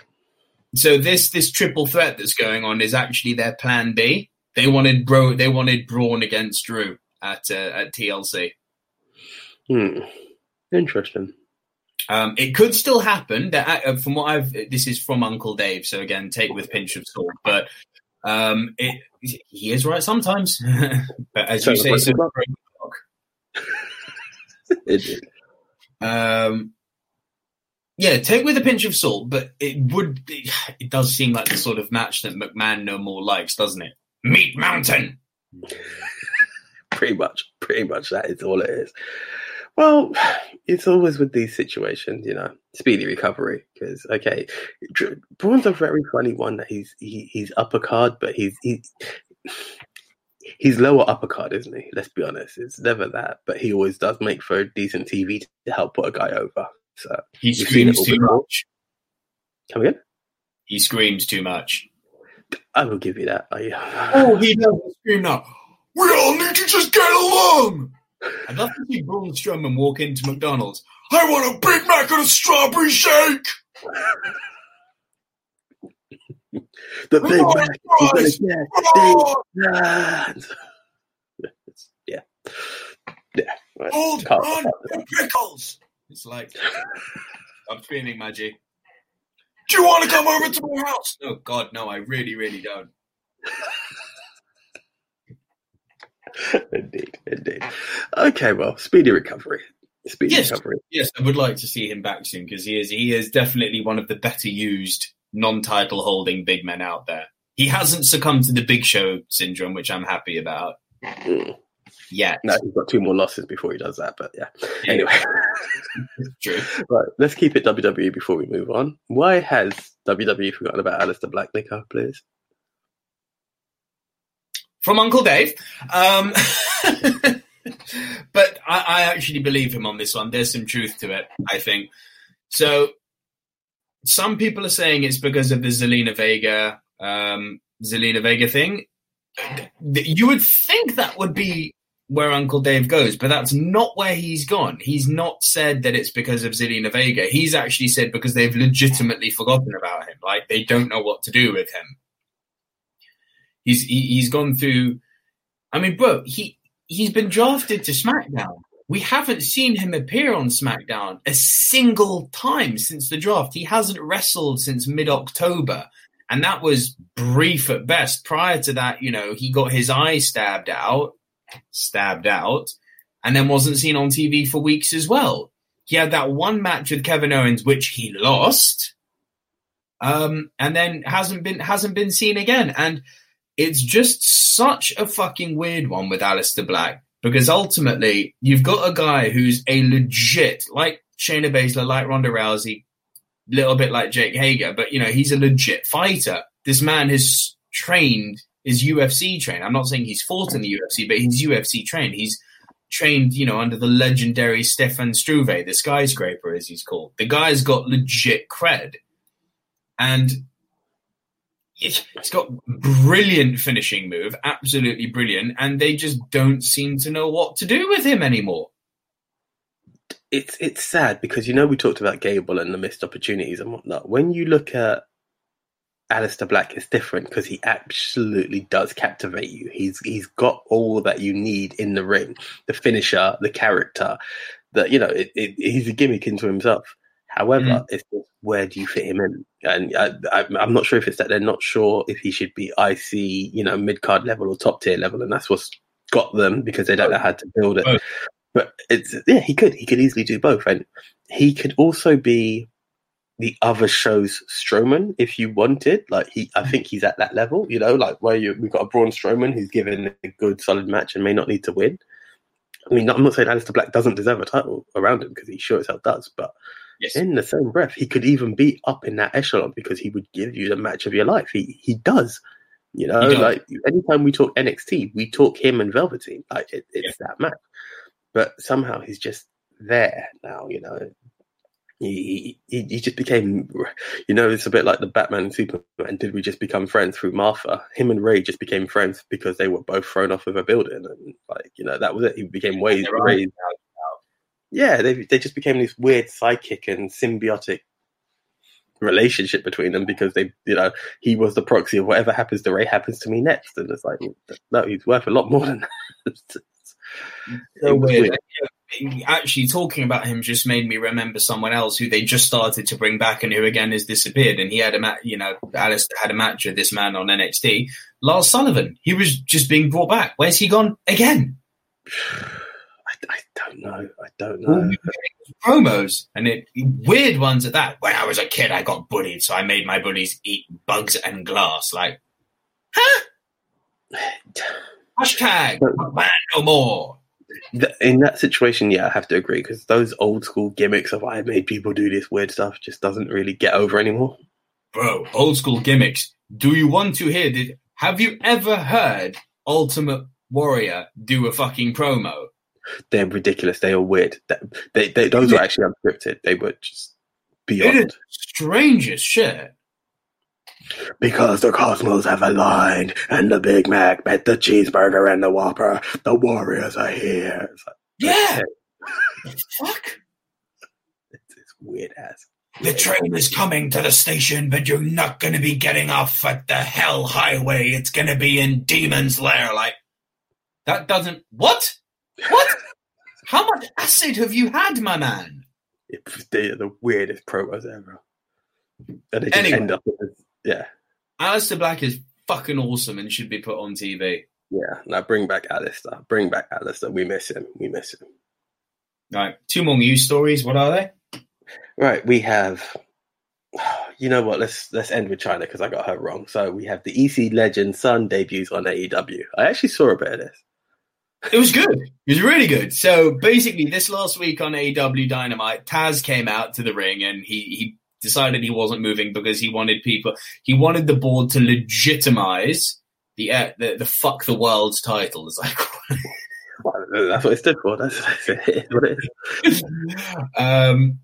Speaker 4: So this this triple threat that's going on is actually their plan B. They wanted bro they wanted Braun against Drew at uh, at TLC.
Speaker 3: Hmm. Interesting.
Speaker 4: Um, it could still happen. That uh, from what I've, this is from Uncle Dave. So again, take with pinch of salt. But um, it, he is right sometimes. [laughs] but as you say, so, [laughs]
Speaker 3: it
Speaker 4: um, yeah, take with a pinch of salt. But it would, it, does seem like the sort of match that McMahon no more likes, doesn't it? Meat Mountain. [laughs]
Speaker 3: pretty much, pretty much that is all it is. Well, it's always with these situations, you know, speedy recovery. Because okay, Braun's a very funny one. That he's he, he's upper card, but he's he, he's lower upper card, isn't he? Let's be honest. It's never that, but he always does make for a decent TV to help put a guy over. So
Speaker 4: He
Speaker 3: You've seen it
Speaker 4: screams too
Speaker 3: before.
Speaker 4: much.
Speaker 3: come again.
Speaker 4: He screams too much.
Speaker 3: I will give you that. I, [laughs]
Speaker 4: Oh, he doesn't scream now. We all need to just get along. I'd love to see Braun Strowman walk into McDonald's. I want a Big Mac and a strawberry shake.
Speaker 3: the big
Speaker 4: Oh,
Speaker 3: Mac, you're gonna
Speaker 4: Oh,
Speaker 3: big oh. [laughs] yeah, yeah. Right.
Speaker 4: hold on, pickles. It's like I'm feeling Maggie. Do you want to come over to my house? No, God, no. I really, really don't. [laughs]
Speaker 3: indeed, indeed. Okay, well, speedy recovery. Speedy
Speaker 4: Yes.
Speaker 3: recovery.
Speaker 4: Yes, I would like to see him back soon because he is he is definitely one of the better used non-title holding big men out there. He hasn't succumbed to the Big Show syndrome, which I'm happy about.
Speaker 3: Mm.
Speaker 4: Yet,
Speaker 3: No, he's got two more losses before he does that, but yeah. Anyway,
Speaker 4: true.
Speaker 3: right, let's keep it WWE before we move on. Why has WWE forgotten about Aleister Black, Nico, please?
Speaker 4: from Uncle Dave. Um, [laughs] but I, I actually believe him on this one. There's some truth to it, I think. So some people are saying it's because of the Zelina Vega, um, Zelina Vega thing. You would think that would be where Uncle Dave goes, but that's not where he's gone. He's not said that it's because of Zelina Vega. He's actually said because they've legitimately forgotten about him. Like they don't know what to do with him. He's he, he's gone through. I mean, bro, he he's been drafted to SmackDown. We haven't seen him appear on SmackDown a single time since the draft. He hasn't wrestled since mid October, and that was brief at best. Prior to that, you know, he got his eye stabbed out, stabbed out, and then wasn't seen on TV for weeks as well. He had that one match with Kevin Owens, which he lost, um, and then hasn't been hasn't been seen again. And it's just such a fucking weird one with Aleister Black because ultimately you've got a guy who's a legit, like Shayna Baszler, like Ronda Rousey, a little bit like Jake Hager, but you know he's a legit fighter. This man has trained, is UFC trained. I'm not saying he's fought in the UFC, but he's UFC trained. He's trained, you know, under the legendary Stefan Struve, the skyscraper as he's called. The guy's got legit cred, and it's got brilliant finishing move, absolutely brilliant, and they just don't seem to know what to do with him anymore.
Speaker 3: It's it's sad because you know we talked about Gable and the missed opportunities and whatnot. When you look at Aleister Black, is different because he absolutely does captivate you. He's he's got all that you need in the ring, the finisher, the character, that you know, it, it, he's a gimmick into himself. However,
Speaker 4: Mm.
Speaker 3: it's just where do you fit him in? And I, I, I'm not sure if it's that they're not sure if he should be IC, you know, mid card level or top tier level, and that's what's got them because they don't know how to build it.
Speaker 4: Both.
Speaker 3: But it's yeah, he could he could easily do both, and he could also be the other show's Strowman if you wanted. Like he, I think he's at that level, you know, like where you we've got a Braun Strowman who's given a good solid match and may not need to win. I mean, I'm not saying Aleister Black doesn't deserve a title around him because he sure as hell does, but
Speaker 4: Yes.
Speaker 3: in the same breath, he could even be up in that echelon because he would give you the match of your life. He he does. You know,
Speaker 4: does.
Speaker 3: like anytime we talk NXT, we talk him and Velveteen. Like it, it's that match. But somehow he's just there now. You know, he, he he just became. You know, it's a bit like the Batman and Superman. Did we just become friends through Martha? Him and Ray just became friends because they were both thrown off of a building, and like you know, that was it. He became ways.
Speaker 4: They're
Speaker 3: yeah, they they just became this weird psychic and symbiotic relationship between them because they, you know, he was the proxy of whatever happens to Ray happens to me next, and it's like, no, he's worth a lot more than that. [laughs]
Speaker 4: so weird.
Speaker 3: weird.
Speaker 4: Actually, talking about him just made me remember someone else who they just started to bring back and who again has disappeared. And he had a match, you know, Aleister had a match with this man on NXT. Lars Sullivan, he was just being brought back. Where's he gone again?
Speaker 3: I, I don't know. I don't know.
Speaker 4: he was doing was promos and it weird ones at that. When I was a kid, I got bullied, so I made my bullies eat bugs and glass. Like, huh? [sighs] [sighs] [sighs] Hashtag man no more.
Speaker 3: Th- In that situation, yeah, I have to agree because those old school gimmicks of I made people do this weird stuff just doesn't really get over anymore.
Speaker 4: bro, old school gimmicks. Do you want to hear? Did have you ever heard Ultimate Warrior do a fucking promo?
Speaker 3: They're ridiculous. They are weird. That- They, they, those were actually unscripted. They were just
Speaker 4: It
Speaker 3: beyond.
Speaker 4: is strange as shit.
Speaker 3: Because the cosmos have aligned, and the Big Mac met the cheeseburger and the Whopper. The Warriors are here. It's, like,
Speaker 4: Yeah, fuck.
Speaker 3: it's, it's weird ass.
Speaker 4: The train is coming to the station, but you're not going to be getting off at the Hell Highway. It's going to be in Demon's Lair. Like that doesn't what? What? [laughs] How much acid have you had, my man?
Speaker 3: It, they are the weirdest promos ever. And they just
Speaker 4: Anyway.
Speaker 3: end up with this, yeah,
Speaker 4: Aleister Black is fucking awesome and should be put on TV.
Speaker 3: yeah. Now bring back Aleister. Bring back Aleister. We miss him. We miss him.
Speaker 4: Right, two more news stories. What are they?
Speaker 3: Right, we have. [sighs] You know what? Let's let's end with Chyna because I got her wrong. So we have the EC Legend Son debuts on AEW. I actually saw a bit of this.
Speaker 4: It was good. It was really good. So basically, this last week on AEW Dynamite, Taz came out to the ring and he he decided he wasn't moving because he wanted people. He wanted the board to legitimize the uh, the, the fuck the world's title, as I call it.
Speaker 3: Well, That's what it stood for. That's, what it is.
Speaker 4: um,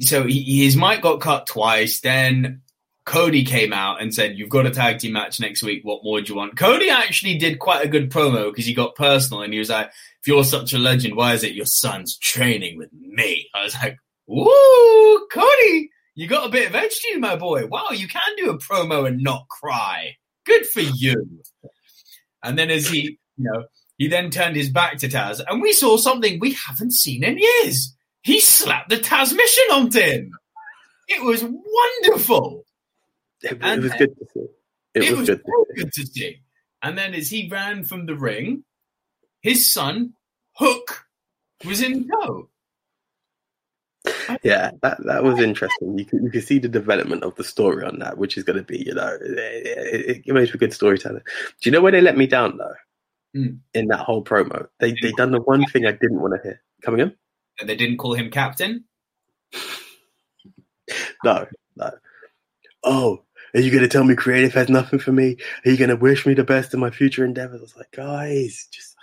Speaker 4: so he, his mic got cut twice. Then Cody came out and said, "You've got a tag team match next week. What more do you want?" Cody actually did quite a good promo because he got personal and he was like, "If you're such a legend, why is it your son's training with me?" I was like, "Ooh, Cody, you got a bit of edge to you, my boy. Wow, you can do a promo and not cry. Good for you." And then as he, you know, he then turned his back to Taz, and we saw something we haven't seen in years. He slapped the Tazmission onto him. It was wonderful.
Speaker 3: It, it was good to see. It, was, good.
Speaker 4: so
Speaker 3: To see.
Speaker 4: good to see. And then as he ran from the ring, his son, Hook, was in tow.
Speaker 3: Yeah, that that was interesting. You could you could see the development of the story on that, which is going to be, you know, it, it, it makes for good storytelling. Do you know where they let me down though?
Speaker 4: Hmm.
Speaker 3: In that whole promo, they they done the one thing I didn't want to hear. Coming in?
Speaker 4: And they didn't call him captain. [laughs]
Speaker 3: No, no. Oh, are you going to tell me creative has nothing for me? Are you going to wish me the best in my future endeavors? I was like, guys, just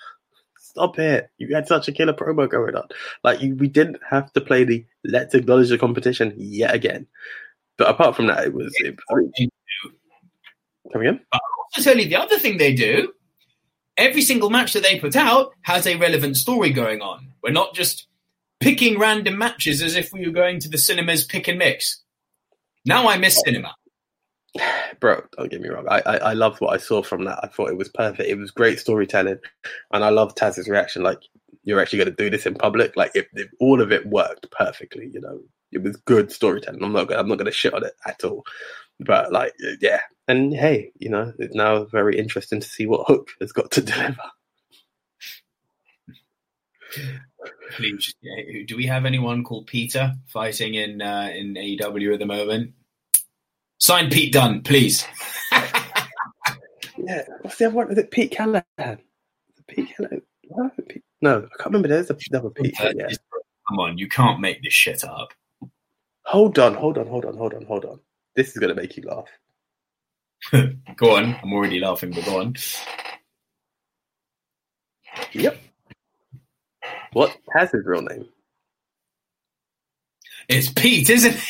Speaker 3: stop it. You had such a killer promo going on. Like, you, we didn't have to play the let's acknowledge the competition yet again. But apart from that, it was. It, I mean, coming in?
Speaker 4: To tell you the other thing they do, every single match that they put out has a relevant story going on. We're not just picking random matches as if we were going to the cinemas pick and mix. Now I miss cinema. [sighs]
Speaker 3: bro, don't get me wrong. I, I I loved what I saw from that. I thought it was perfect. It was great storytelling, and I loved Taz's reaction. Like you're actually going to do this in public. Like if, if all of it worked perfectly, you know, it was good storytelling. I'm not gonna, I'm not going to shit on it at all. But like, yeah, and hey, you know, it's now very interesting to see what Hook has got to [laughs] deliver.
Speaker 4: Do we have anyone called Peter fighting in uh, in AEW at the moment? Sign Pete Dunn, please.
Speaker 3: Yeah, what's the other one? Is it Pete Callahan? Pete Callahan? Pete- No, I can't remember. There's another Pete. Yeah.
Speaker 4: Come on, you can't make this shit up.
Speaker 3: Hold on, hold on, hold on, hold on, hold on. This is going to make you laugh. [laughs]
Speaker 4: go on. I'm already laughing, but go on.
Speaker 3: Yep. What has his real name?
Speaker 4: It's Pete, isn't it?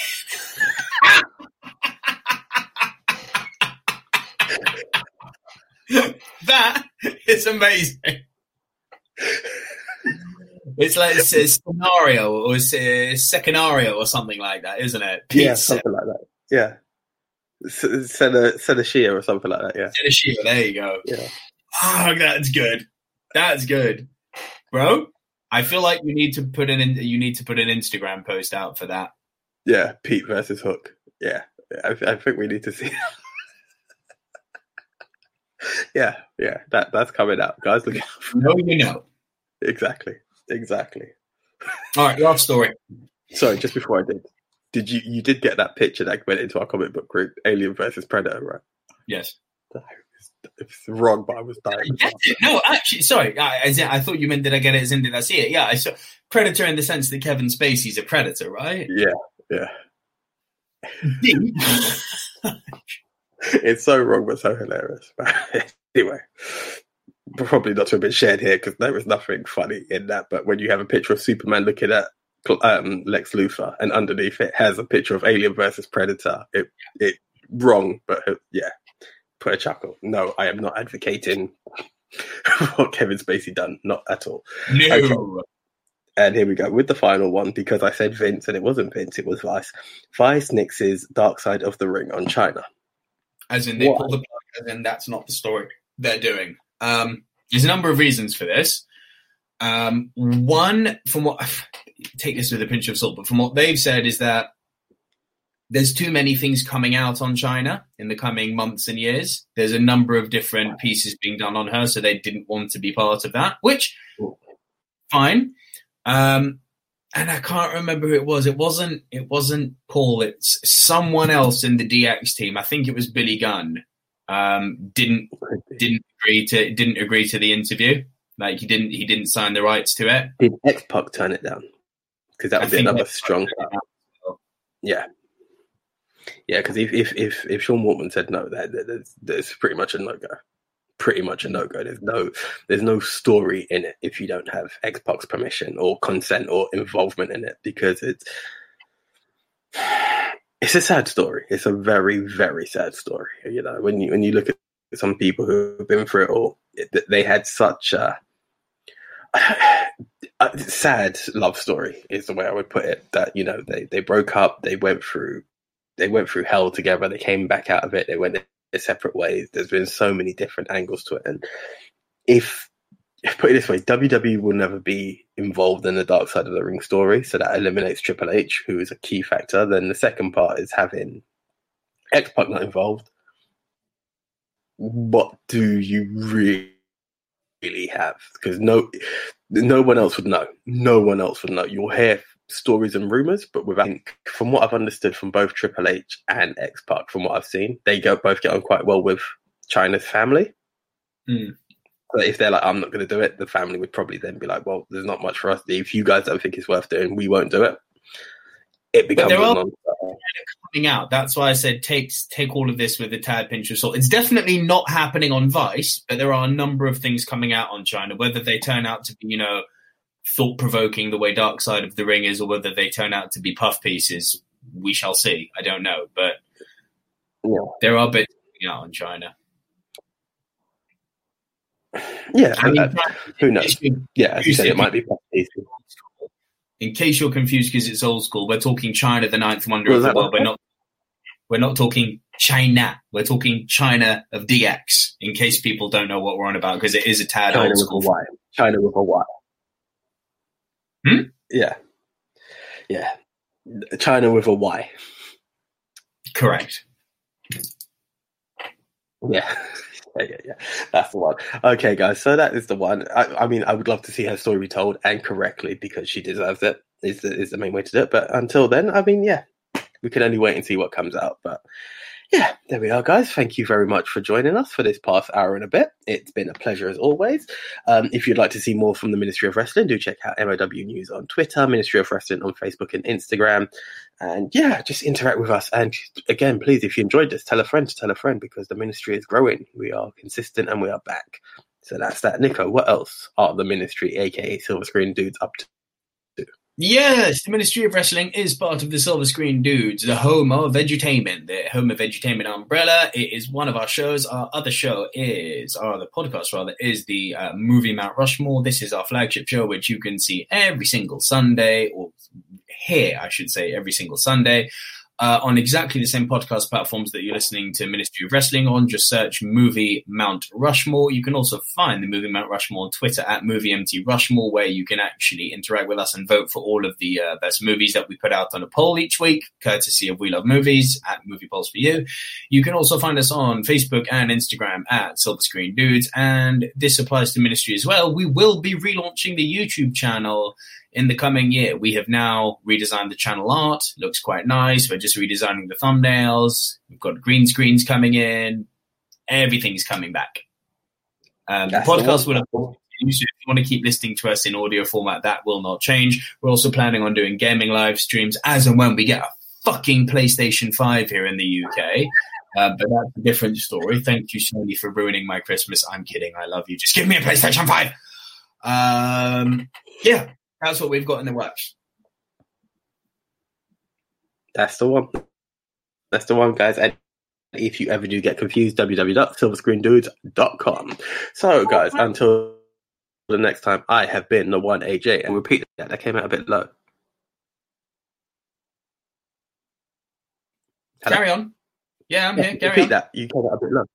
Speaker 4: That is amazing. It's like it's a scenario or it's a scenario or something like that, isn't it? Pete
Speaker 3: yeah, something like that. Yeah. Senerchia or something like that. Yeah.
Speaker 4: Senerchia, there you go.
Speaker 3: Yeah.
Speaker 4: Oh, that's good. That's good, bro. I feel like you need to put an in, you need to put an Instagram post out for that.
Speaker 3: Yeah. Pete versus Hook. Yeah. I, I think we need to see. [laughs] yeah. Yeah. That that's coming out, guys. Look out.
Speaker 4: No, you know.
Speaker 3: Exactly. Exactly.
Speaker 4: All right, last story.
Speaker 3: Sorry, just before I did, did you you did get that picture that went into our comic book group, Alien versus Predator, right?
Speaker 4: Yes.
Speaker 3: It's wrong, but I was dying.
Speaker 4: No, actually, sorry. I, in, I thought you meant did I get it as in did I see it? Yeah, I saw Predator in the sense that Kevin Spacey's a predator, right?
Speaker 3: Yeah, yeah. [laughs] It's so wrong, but so hilarious. [laughs] anyway, probably not to have been shared here because there was nothing funny in that. But when you have a picture of Superman looking at um, Lex Luthor and underneath it has a picture of Alien versus Predator, it it wrong, but uh, yeah, put a chuckle. No, I am not advocating [laughs] what Kevin Spacey done, not at all.
Speaker 4: no.
Speaker 3: Okay. And here we go with the final one because I said Vince and it wasn't Vince, it was Vice. Vice nixes Dark Side of the Ring on Chyna.
Speaker 4: As in, they
Speaker 3: Why?
Speaker 4: pull the plug, as in, that's not the story they're doing. Um, there's a number of reasons for this. Um, one, from what [sighs] take this with a pinch of salt, but from what they've said is that there's too many things coming out on Chyna in the coming months and years. There's a number of different pieces being done on her, so they didn't want to be part of that, which fine. Um, and I can't remember who it was. It wasn't. It wasn't Paul. It's someone else in the DX team. I think it was Billy Gunn. Um, didn't didn't agree to didn't agree to the interview. Like he didn't he didn't sign the rights to it.
Speaker 3: Did X Pac turn it down? Because that
Speaker 4: I
Speaker 3: would be another strong.
Speaker 4: turned it down.
Speaker 3: Yeah, yeah. Because if, if if if Sean Waltman said no, that that- that's, that's pretty much a no go. Pretty much a no go. There's no there's no story in it if you don't have X Pac's permission or consent or involvement in it because it's [sighs] it's a sad story. It's a very very sad story. You know when you when you look at some people who have been through it all, they had such a [sighs] a sad love story is the way I would put it. That you know they they broke up, they went through they went through hell together, they came back out of it, they went separate ways. There's been so many different angles to it, and if [laughs] put it this way, WWE will never be involved in the dark side of the ring story, so that eliminates Triple H, who is a key factor. Then the second part is having X Pac not involved. What do you really really have? Because no, no one else would know. No one else would know. You'll hear stories and rumors, but without, from what I've understood from both Triple H and X Pac, from what I've seen, they go both get on quite well with Chyna's family.
Speaker 4: Hmm.
Speaker 3: But if they're like, I'm not going to do it, the family would probably then be like, well, there's not much for us. If you guys don't think it's worth doing, we won't do it. It becomes
Speaker 4: there are- coming out. That's why I said take take all of this with a tad pinch of salt. It's definitely not happening on Vice, but there are a number of things coming out on Chyna. Whether they turn out to be, you know, thought provoking the way Dark Side of the Ring is, or whether they turn out to be puff pieces, we shall see. I don't know, but
Speaker 3: Yeah.
Speaker 4: there are bits coming out on Chyna.
Speaker 3: yeah,
Speaker 4: I mean,
Speaker 3: uh, who knows? Yeah, as you said, it might be puff pieces.
Speaker 4: In case you're confused because it's old school, we're talking Chyna, the ninth wonder
Speaker 3: Was
Speaker 4: of the world. We're not. We're not talking China. We're talking Chyna of DX. In case people don't know what we're on about, because it is a tad
Speaker 3: China
Speaker 4: old
Speaker 3: with a
Speaker 4: school.
Speaker 3: Y. China with a Y.
Speaker 4: Hmm?
Speaker 3: Yeah. Yeah. China with a Y.
Speaker 4: Correct.
Speaker 3: Yeah. [laughs] Yeah, yeah, yeah. That's the one. Okay, guys. So that is the one. I, I mean, I would love to see her story told and correctly because she deserves it. Is the, is the main way to do it. But until then, I mean, yeah, we can only wait and see what comes out. But yeah, there we are, guys. Thank you very much for joining us for this past hour and a bit. It's been a pleasure as always. Um, if you'd like to see more from the Ministry of Wrestling, do check out MOW News on Twitter, Ministry of Wrestling on Facebook and Instagram. And yeah, just interact with us. And again, please, if you enjoyed this, tell a friend to tell a friend because the ministry is growing. We are consistent and we are back. So that's that. Nico, what else are the ministry, aka Silver Screen Dudes, up to?
Speaker 4: Yes, the Ministry of Wrestling is part of the Silver Screen Dudes, the home of edutainment, the home of edutainment umbrella. It is one of our shows. Our other show is, or the podcast rather, is the uh, movie Mount Rushmore. This is our flagship show, which you can see every single Sunday, or hear, I should say, every single Sunday. Uh, on exactly the same podcast platforms that you're listening to Ministry of Wrestling on. Just search Movie Mount Rushmore. You can also find the Movie Mount Rushmore on Twitter at Movie MT Rushmore, where you can actually interact with us and vote for all of the uh, best movies that we put out on a poll each week, courtesy of We Love Movies at Movie Polls for You. You can also find us on Facebook and Instagram at Silver Screen Dudes, and this applies to Ministry as well. We will be relaunching the YouTube channel in the coming year. We have now redesigned the channel art. Looks quite nice. We're just redesigning the thumbnails. We've got green screens coming in. Everything's coming back. Um, the
Speaker 3: the
Speaker 4: podcast
Speaker 3: one.
Speaker 4: will continue. So if you want to keep listening to us in audio format, that will not change. We're also planning on doing gaming live streams as and when we get a fucking PlayStation 5 here in the UK. Uh, but that's a different story. Thank you, Sony, for ruining my Christmas. I'm kidding. I love you. Just give me a PlayStation 5. Um, yeah, that's what we've got in the works.
Speaker 3: That's the one. That's the one, guys. And if you ever do get confused, www.silverscreendudes.com. So, guys, until the next time, I have been the one AJ. And repeat that, that came out a bit low. Hello?
Speaker 4: Carry on. Yeah, I'm
Speaker 3: Yeah,
Speaker 4: here. Carry
Speaker 3: repeat
Speaker 4: on.
Speaker 3: that. You came out a bit low.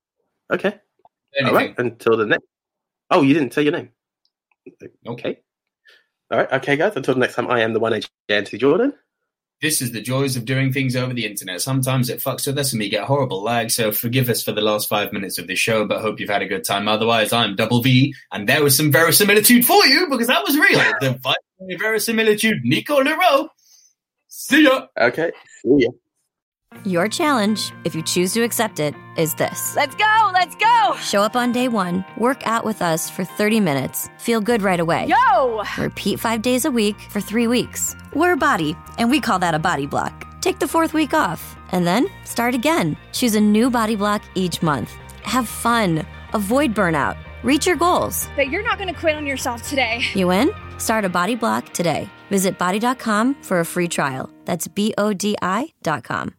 Speaker 3: Okay.
Speaker 4: Anything.
Speaker 3: All right. Until the next. Oh, you didn't say your name. Okay. All right. Okay, guys. Until next time, I am the one AJ Anthony Jordan.
Speaker 4: This is the joys of doing things over the internet. Sometimes it fucks with us and we get horrible lag, so forgive us for the last five minutes of this show, but hope you've had a good time. Otherwise, I'm Double V, and there was some verisimilitude for you because that was real. [laughs] The verisimilitude, Nico Leroux. See ya.
Speaker 3: Okay. See ya.
Speaker 6: Your challenge, if you choose to accept it, is this.
Speaker 7: Let's go! Let's go!
Speaker 6: Show up on day one, work out with us for 30 minutes, feel good right away.
Speaker 7: Yo!
Speaker 6: Repeat five days a week for three weeks. We're a BODi, and we call that a BODi block. Take the fourth week off, and then start again. Choose a new BODi block each month. Have fun, avoid burnout, reach your goals.
Speaker 7: But you're not gonna quit on yourself today.
Speaker 6: You win? Start a BODi block today. Visit bodi.com for a free trial. That's B O D I.com.